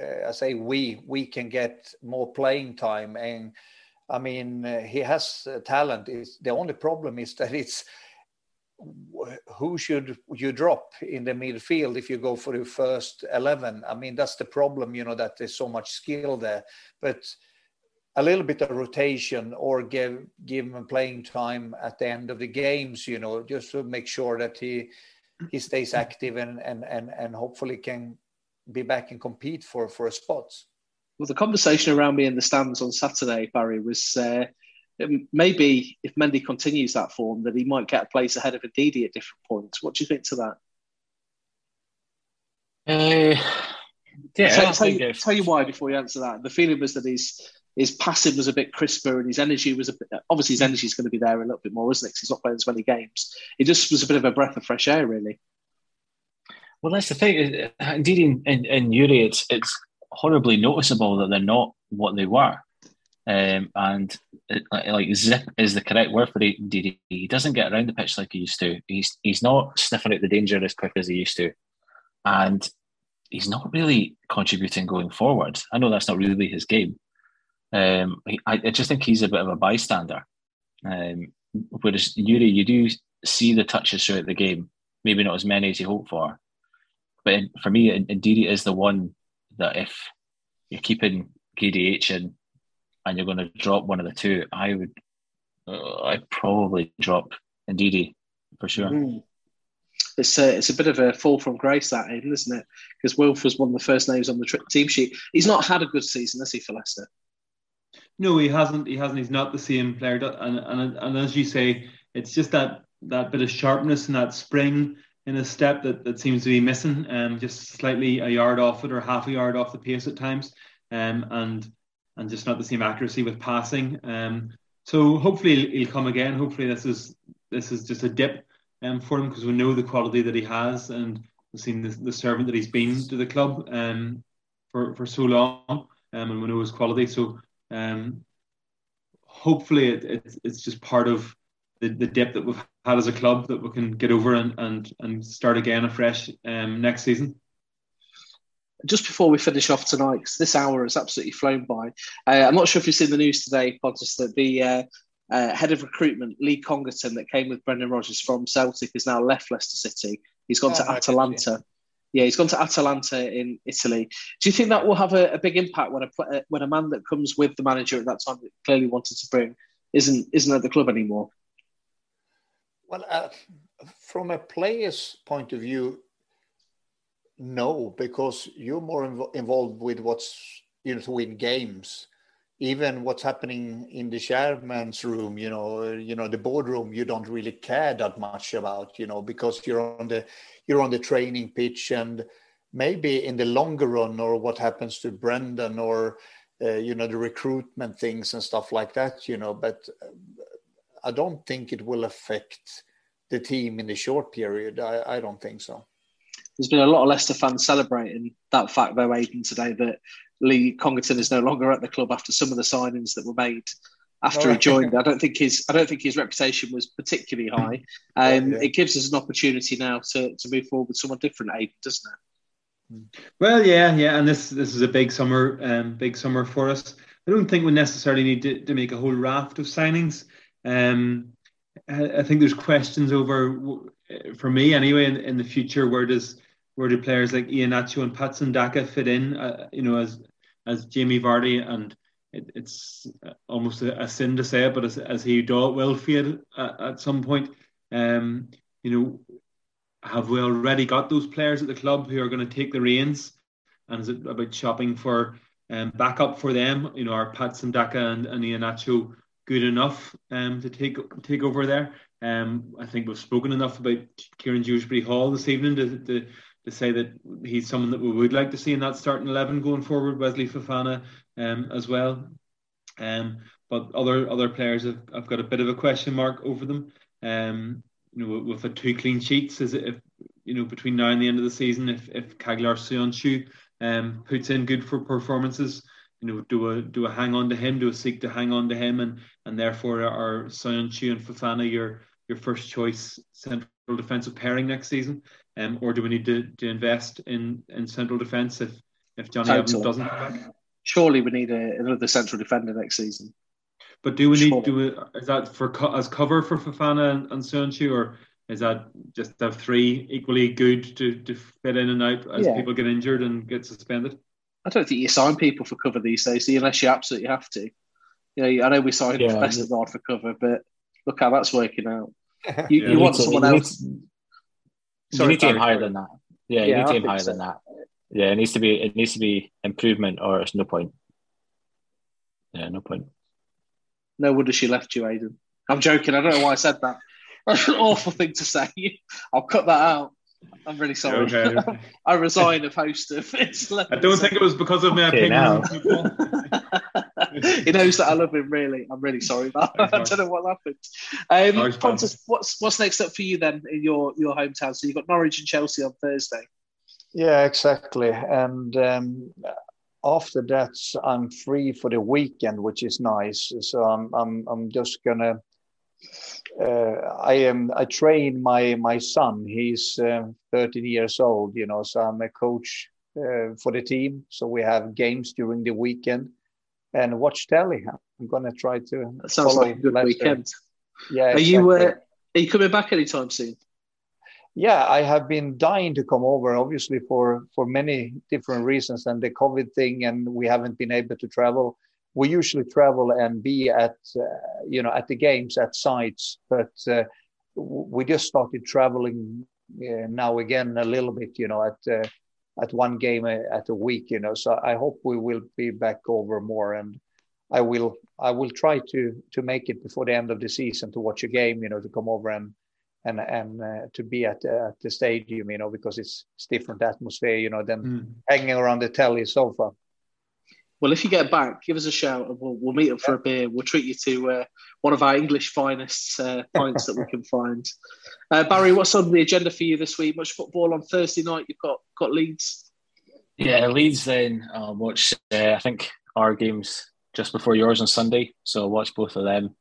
Uh, I say we we can get more playing time, and I mean uh, he has talent. It's, the only problem is that it's who should you drop in the midfield if you go for the first 11 i mean that's the problem you know that there's so much skill there but a little bit of rotation or give give him playing time at the end of the games you know just to make sure that he he stays active and and and and hopefully can be back and compete for for a spot. Well, the conversation around me in the stands on Saturday, Barry, was uh, maybe if Mendy continues that form, that he might get a place ahead of Ndidi at different points. What do you think to that? Uh, yeah, tell, tell, you, tell you why before you answer that. The feeling was that he's his passing was a bit crisper and his energy was a bit, obviously his energy is going to be there a little bit more, isn't it? Because he's not playing as many games. It just was a bit of a breath of fresh air, really. Well, that's the thing. Ndidi, in, in, in Newry, it's it's horribly noticeable that they're not what they were. Um, and it, like zip is the correct word for. Ndidi, he doesn't get around the pitch like he used to. He's he's not sniffing out the danger as quick as he used to, and he's not really contributing going forward. I know that's not really his game, um, I, I, just think he's a bit of a bystander. Um, whereas Youri, you do see the touches throughout the game, maybe not as many as you hope for. But for me, Ndidi, is the one that if you're keeping KDH in and you're going to drop one of the two, I would, uh, I'd probably drop Ndidi for sure. Mm. It's a, it's a bit of a fall from grace that, isn't it? Because Wilf was one of the first names on the team sheet. He's not had a good season, has he, for Leicester? No, he hasn't. He hasn't. He's not the same player. And and and as you say, it's just that that bit of sharpness and that spring in his step that, that seems to be missing. Um, just slightly a yard off it or half a yard off the pace at times. Um, and and just not the same accuracy with passing. Um, so hopefully he'll, come again. Hopefully this is this is just a dip um, for him because we know the quality that he has and we've seen the, the servant that he's been to the club um, for, for so long um, and we know his quality. So um, hopefully it, it's just part of the, the dip that we've had as a club that we can get over and, and, and start again afresh um, next season just before we finish off tonight, because this hour has absolutely flown by. Uh, I'm not sure if you've seen the news today, Pontus, that the uh, uh, head of recruitment, Lee Congerton, that came with Brendan Rodgers from Celtic, has now left Leicester City. He's gone oh, to Atalanta. Yeah, he's gone to Atalanta in Italy. Do you think that will have a, a, big impact when a uh, when a man that comes with the manager at that time that clearly wanted to bring isn't isn't at the club anymore? Well, uh, from a player's point of view, no, because you're more inv- involved with what's you know to win games. Even what's happening in the chairman's room you know you know the boardroom you don't really care that much about you know because you're on the you're on the training pitch and maybe in the longer run or what happens to brendan or uh, you know the recruitment things and stuff like that you know but i don't think it will affect the team in the short period i, I don't think so there's been a lot of Leicester fans celebrating that fact, though, Aidan, today that Lee Congerton is no longer at the club after some of the signings that were made after he joined. I don't think his I don't think his reputation was particularly high. Um, yeah. It gives us an opportunity now to, to move forward with someone different, Aidan, doesn't it? Well, yeah, yeah, and this this is a big summer, um, big summer for us. I don't think we necessarily need to, to make a whole raft of signings. Um, I, think there's questions over, for me anyway, in, in the future. Where does where do players like Ian Iheanacho and Patson Daka fit in? Uh, you know, as as Jamie Vardy, and it, it's almost a, a, sin to say it, but as, as he will fade at, at some point. Um, you know, have we already got those players at the club who are going to take the reins? And is it about shopping for um, backup for them? You know, are Patson Daka and, and Iheanacho good enough um, to take take over there? Um, I think we've spoken enough about Kiernan Dewsbury-Hall this evening to, to to say that he's someone that we would like to see in that starting eleven going forward. Wesley Fofana um, as well, um, but other other players have, have got a bit of a question mark over them. Um, you know, with a two clean sheets, is it if you know between now and the end of the season, if if Caglar Söyüncü um puts in good for performances, you know, do a do a hang on to him, do a seek to hang on to him, and and therefore are Söyüncü and Fofana your your first choice central defensive pairing next season, um, or do we need to, to invest in in central defence if if Jonny Evans doesn't come back? Surely we need a, another central defender next season. But do we need do we, is that for as cover for Fofana and, and or is that just have three equally good to, to fit in and out as yeah. people get injured and get suspended? I don't think you sign people for cover these days, unless you absolutely have to. You know, I know we signed yeah, Vestergaard for cover, but look how that's working out. You, yeah, you want someone else. Sorry, you need to aim higher than that. Yeah, you yeah, need to aim higher so. than that. Yeah, it needs to be it needs to be improvement or it's no point. Yeah, no point. No wonder she left you, Aidan. I'm joking. I don't know why I said that. That's an awful thing to say. I'll cut that out. I'm really sorry. Okay. I resign of host of it's. I don't think it was because of my okay, opinion. he knows that I love him. Really, I'm really sorry. about. That. I don't know what happened. Um, Pontus, what's what's next up for you then in your your hometown? So you've got Norwich and Chelsea on Thursday. Yeah, exactly. And um, after that, I'm free for the weekend, which is nice. So I'm I'm I'm just gonna uh, I am I train my my son. He's uh, 13 years old, you know, so I'm a coach uh, for the team. So we have games during the weekend and watch telly. I'm gonna try to. That sounds like a good Leicester. weekend. Yeah. Are exactly. you uh, are you coming back anytime soon? Yeah, I have been dying to come over, obviously for for many different reasons, and the COVID thing, and we haven't been able to travel we usually travel and be at uh, you know at the games at sites but uh, we just started traveling uh, now again a little bit you know at uh, at one game at a week you know so i hope we will be back over more and i will i will try to to make it before the end of the season to watch a game you know to come over and and and uh, to be at, uh, at the stadium you know because it's, it's different atmosphere you know than mm. hanging around the telly sofa Well, if you get back, give us a shout and we'll, we'll meet up for a beer. We'll treat you to uh, one of our English finest uh, pints that we can find. Uh, Barry, what's on the agenda for you this week? Much football on Thursday night. You've got got Leeds. Yeah, Leeds. Then I'll watch. Uh, I think our games just before yours on Sunday, so I'll watch both of them.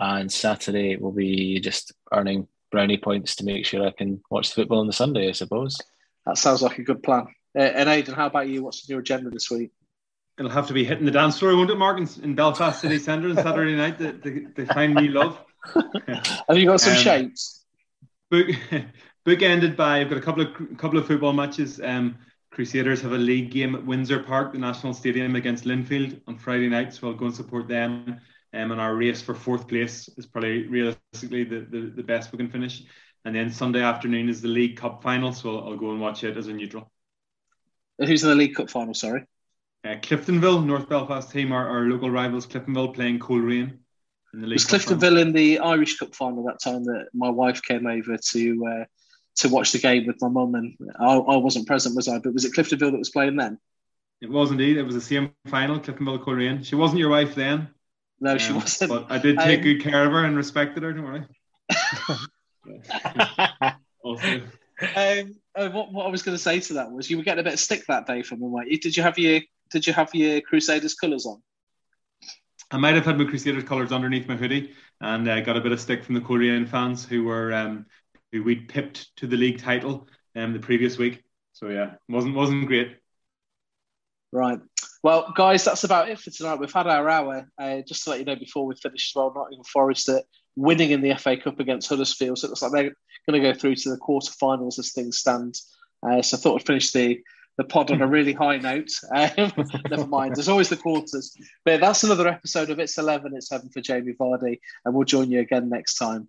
And Saturday will be just earning brownie points to make sure I can watch the football on the Sunday. I suppose. That sounds like a good plan. Uh, and Aidan, how about you? What's on your agenda this week? It'll have to be hitting the dance floor, won't it, Mark, in, Belfast City Centre on Saturday night. They, they, find me love. have you got some um, shapes? Book, book ended by I've got a couple of couple of football matches. Um, Crusaders have a league game at Windsor Park, the National Stadium, against Linfield on Friday night, so I'll go and support them. Um, and our race for fourth place is probably realistically the, the, the best we can finish. And then Sunday afternoon is the League Cup final, so I'll, I'll go and watch it as a neutral. Who's in the League Cup final? Sorry. Uh, Cliftonville, North Belfast team, our, our local rivals, Cliftonville playing Coleraine. In the League was Cliftonville in the Irish Cup final that time that my wife came over to uh, to watch the game with my mum and I, I, wasn't present, was I? But was it Cliftonville that was playing then? It was indeed. It was the same final, Cliftonville Coleraine. She wasn't your wife then. No, um, she wasn't. But I did take um, good care of her and respected her. Don't worry. also. Um, uh, what, what I was going to say to that was you were getting a bit of stick that day from them. Like, did you have your did you have your Crusaders colours on? I might have had my Crusaders colours underneath my hoodie, and I uh, got a bit of stick from the Coleraine fans who were um, who we'd pipped to the league title um, the previous week. So yeah, wasn't wasn't great. Right. Well, guys, that's about it for tonight. We've had our hour. Uh, just to let you know before we finish as well, Nottingham Forest are winning in the FA Cup against Huddersfield. So it looks like they're going to go through to the quarterfinals as things stand. Uh, so I thought I'd finish the the pod on a really high note. Um, never mind. There's always the quarters. But that's another episode of It's 11, It's 7 for Jamie Vardy. And we'll join you again next time.